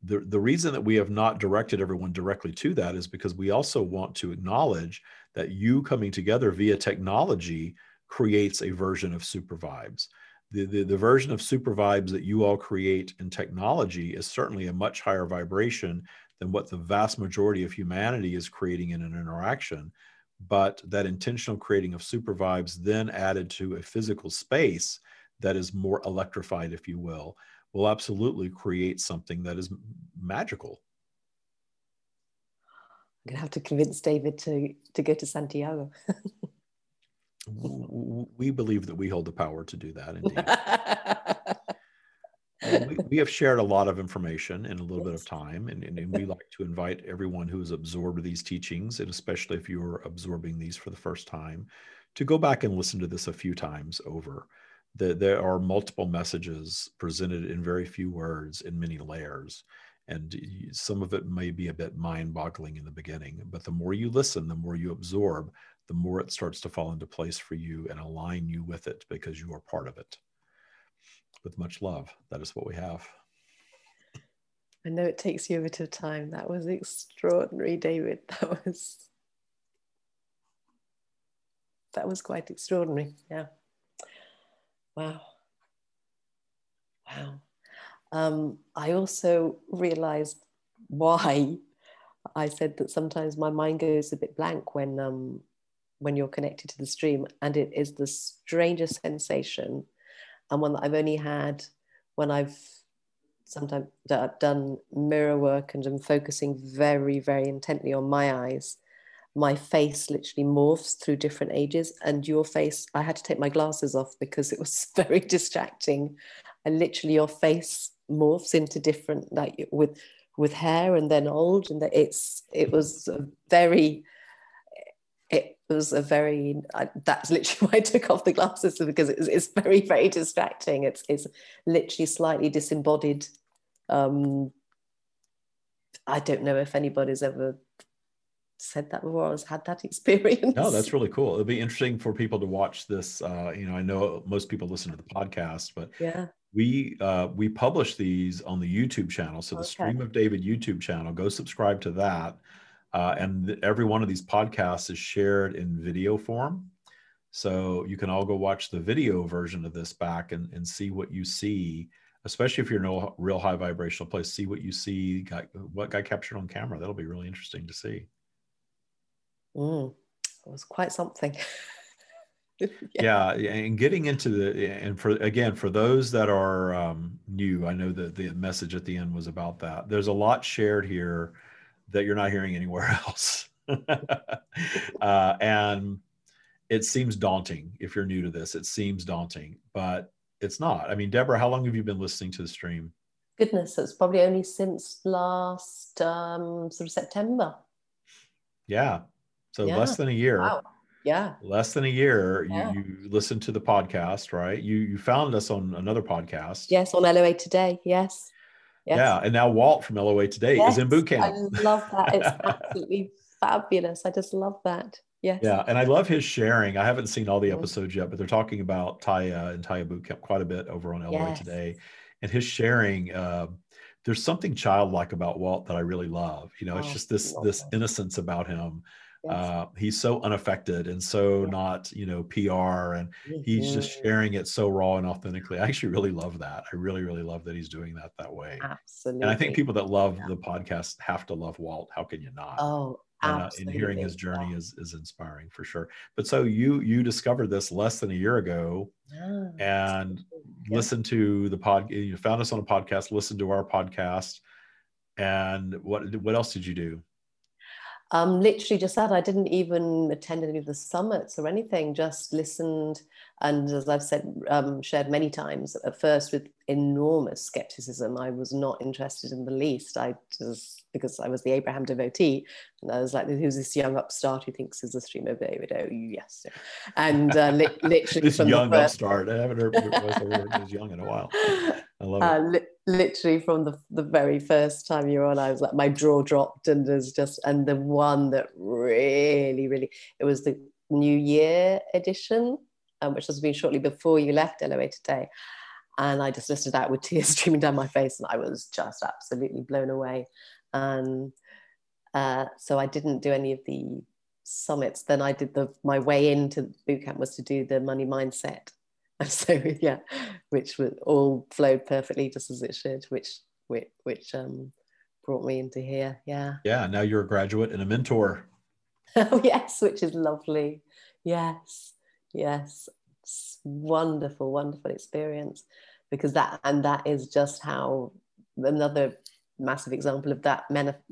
the, the reason that we have not directed everyone directly to that is because we also want to acknowledge that you coming together via technology creates a version of super vibes. The, the, the version of super vibes that you all create in technology is certainly a much higher vibration than what the vast majority of humanity is creating in an interaction. But that intentional creating of super vibes then added to a physical space that is more electrified, if you will, will absolutely create something that is magical. I'm going to have to convince David to, to go to Santiago. we believe that we hold the power to do that, indeed. <laughs> we, we, have shared a lot of information in a little bit of time, and, and, and, we like to invite everyone who has absorbed these teachings, and especially if you're absorbing these for the first time, to go back and listen to this a few times over that there are multiple messages presented in very few words in many layers and some of it may be a bit mind-boggling in the beginning but the more you listen the more you absorb the more it starts to fall into place for you and align you with it because you are part of it. With much love that is what we have. I know it takes you a bit of time. That was extraordinary david. <laughs> That was that was quite extraordinary. Yeah Wow. Wow. Um, I also realized why I said that sometimes my mind goes a bit blank when um, when you're connected to the stream, and it is the strangest sensation, and one that I've only had when I've sometimes done mirror work and I'm focusing very, very intently on my eyes my face literally morphs through different ages and your face i had to take my glasses off because it was <laughs> very distracting. And literally your face morphs into different like with with hair and then old and that it's it was a very it was a very I, that's literally <laughs> why I took off the glasses because it's, it's very very distracting. It's it's literally slightly disembodied um I don't know if anybody's ever said that before. I was had that <laughs> experience. No, that's really cool. It'll be interesting for people to watch this. Uh, you know, I know most people listen to the podcast, but yeah, we uh, we publish these on the YouTube channel. So the okay. Stream of David YouTube channel. Go subscribe to that. Uh, and th- every one of these podcasts is shared in video form. So you can all go watch the video version of this back and, and see what you see, especially if you're in a real high vibrational place, see what you see, got, what got captured on camera. That'll be really interesting to see. Mm, it was quite something. <laughs> yeah. yeah. and getting into the and for again for those that are um, new, I know that the message at the end was about that. There's a lot shared here that you're not hearing anywhere <laughs> else, <laughs> uh, and it seems daunting if you're new to this. It seems daunting, but it's not. I mean, Deborah, how long have you been listening to the stream? Goodness, it's probably only since last um, sort of September. Yeah, so yeah. less than a year. Wow. Yeah. Less than a year. Yeah. You, you listened to the podcast, right? You you found us on another podcast. Yes, on LOA Today. Yes. yes. Yeah. And now Walt from LOA Today yes, is in boot camp. I love that. It's <laughs> absolutely fabulous. I just love that. Yes. Yeah. And I love his sharing. I haven't seen all the mm-hmm. episodes yet, but they're talking about Tya and Tya Boot Camp quite a bit over on LOA yes. Today. And his sharing, uh, there's something childlike about Walt that I really love. You know, oh, it's just this this innocence about him uh, he's so unaffected and so not you know pr and he's just mm-hmm. sharing it so raw and authentically. I actually really love that. I really really love that he's doing that that way. Absolutely and i think people that love yeah. the podcast have to love walt. How can you not? Oh and, uh, and hearing his journey yeah. is is inspiring for sure. But so you you discovered this less than a year ago and yeah. listened to the pod you found us on a podcast listened to our podcast. And what what else did you do um, literally just that. I didn't even attend any of the summits or anything, just listened. And as I've said, um, shared many times, at first with enormous skepticism, I was not interested in the least. I just, because I was the Abraham devotee, and I was like, who's this young upstart who thinks he's the stream of David? Oh, yes. And uh, li- literally, <laughs> this young first... upstart. I haven't heard was young in a while. <laughs> I love uh. Li- literally from the, the very first time you were on, I was like, my jaw dropped, and there's just, and the one that really, really, it was the New Year edition, um, which has been shortly before you left LOA today. and I just listed out with tears <laughs> streaming down my face, and I was just absolutely blown away. And uh, so I didn't do any of the summits. Then I did the my way into boot camp was to do the money mindset. And <laughs> so yeah, which was all flowed perfectly just as it should, which which which um brought me into here. Yeah. Yeah. Now you're a graduate and a mentor. <laughs> oh yes, which is lovely. Yes. Yes. It's wonderful, wonderful experience because that and that is just how another massive example of that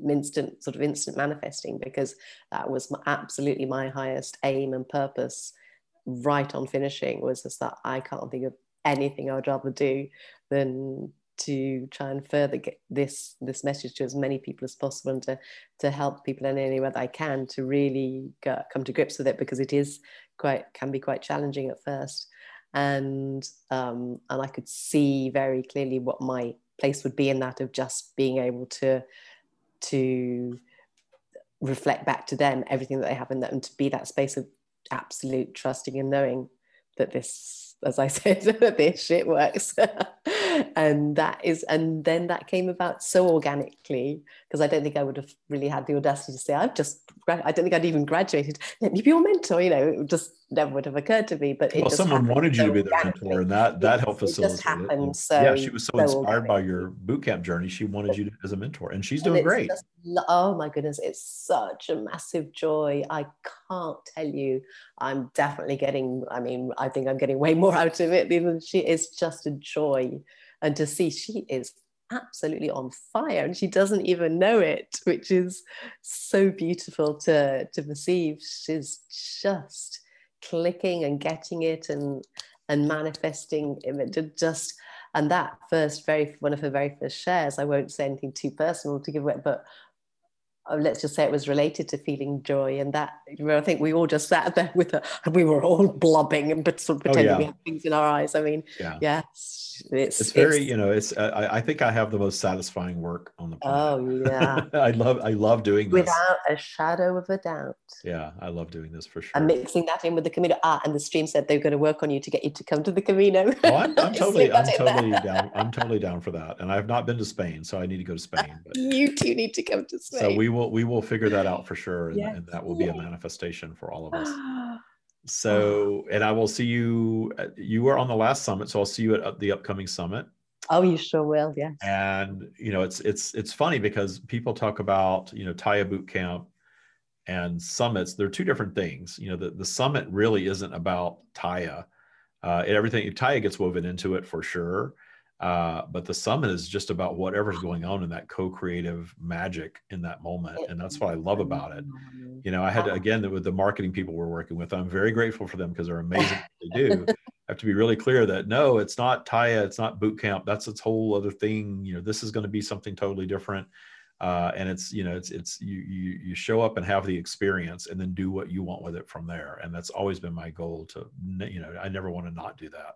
instant sort of instant manifesting because that was absolutely my highest aim and purpose right on finishing was just that I can't think of anything I'd rather do than to try and further get this this message to as many people as possible and to to help people in any way that I can to really get, come to grips with it because it is quite can be quite challenging at first. And um, and I could see very clearly what my place would be in that of just being able to to reflect back to them everything that they have in them and to be that space of absolute trusting and knowing that this as I <laughs> said this shit works. <laughs> And that is and then that came about so organically because I don't think I would have really had the audacity to say I've just I don't think I'd even graduated. Let me be your mentor you know it just never would have occurred to me but well someone wanted you so to be their mentor and that that helped facilitate it, just happened, it. So, yeah she was so, so inspired by your boot camp journey she wanted you to, as a mentor and she's doing and great. just, oh my goodness it's such a massive joy. I can't tell you. I'm definitely getting I mean I think I'm getting way more <laughs> out of it than she is just a joy. And to see she is absolutely on fire and she doesn't even know it which is so beautiful to to perceive. She's just clicking and getting it and and manifesting it just and that first very one of her very first shares i won't say anything too personal to give away but oh, let's just say it was related to feeling joy and that you know, I think we all just sat there with her and we were all blubbing and but sort of pretending oh, yeah. we had things in our eyes. I mean, yeah, yes, it's, it's very, it's, you know, it's, uh, I think I have the most satisfying work on the planet. Oh yeah. <laughs> I love, I love doing this. Without a shadow of a doubt. Yeah. I love doing this for sure. And mixing that in with the Camino. Ah, and the stream said they're going to work on you to get you to come to the Camino. Oh, I'm, I'm <laughs> totally, I'm totally down. I'm totally down for that. And I've not been to Spain, so I need to go to Spain. But, <laughs> you too need to come to Spain. So we will, we will figure that out for sure. And, yes. and that will be a manifestation for all of us. So, and I will see you. Uh, you were on the last summit, so I'll see you at the upcoming summit. Oh, you sure will. Yeah. And you know, it's it's it's funny because people talk about you know Tya boot camp and summits. They're two different things. You know, the the summit really isn't about Tya. Uh, everything Tya gets woven into it for sure. Uh, but the summit is just about whatever's going on in that co-creative magic in that moment and that's what i love about it. you know i had to, again with the marketing people we're working with i'm very grateful for them because they're <laughs> amazing they do. I have to be really clear that no it's not Tya it's not boot camp that's its whole other thing you know this is going to be something totally different. Uh, and it's you know it's it's you, you you show up and have the experience and then do what you want with it from there and that's always been my goal to you know i never want to not do that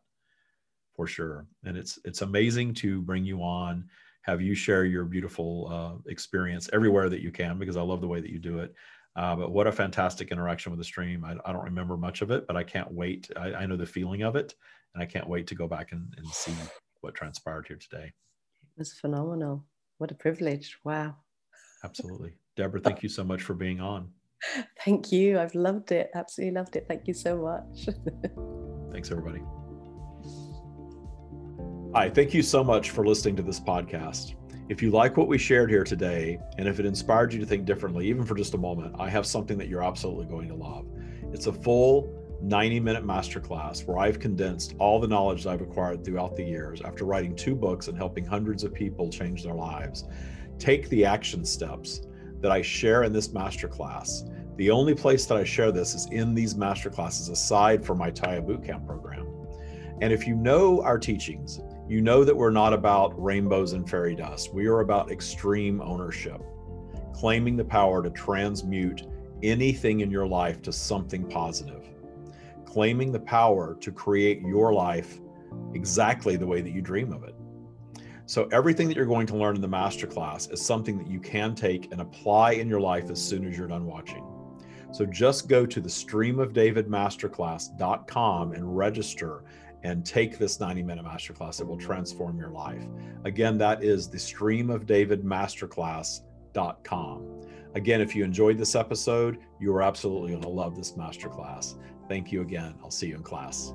for sure. And it's it's amazing to bring you on, have you share your beautiful uh, experience everywhere that you can because I love the way that you do it. Uh, but what a fantastic interaction with the stream. I, I, don't remember much of it, but I can't wait. I, I, know the feeling of it, and I can't wait to go back and, and see what transpired here today. It was phenomenal. What a privilege. Wow. Absolutely. Deborah, thank you so much for being on. <laughs> Thank you. I've loved it. Absolutely loved it. Thank you so much. <laughs> Thanks, everybody. Hi, thank you so much for listening to this podcast. If you like what we shared here today, and if it inspired you to think differently, even for just a moment, I have something that you're absolutely going to love. It's a full 90 minute masterclass where I've condensed all the knowledge that I've acquired throughout the years after writing two books and helping hundreds of people change their lives. Take the action steps that I share in this masterclass. The only place that I share this is in these masterclasses, aside from my Tya Bootcamp program. And if you know our teachings, you know that we're not about rainbows and fairy dust. We are about extreme ownership, claiming the power to transmute anything in your life to something positive, claiming the power to create your life exactly the way that you dream of it. So, everything that you're going to learn in the masterclass is something that you can take and apply in your life as soon as you're done watching. So, just go to the streamofdavidmasterclass.com and register and take this 90 minute masterclass. It will transform your life. Again, that is the stream of David masterclass.com. Again, if you enjoyed this episode, you are absolutely going to love this masterclass. Thank you again. I'll see you in class.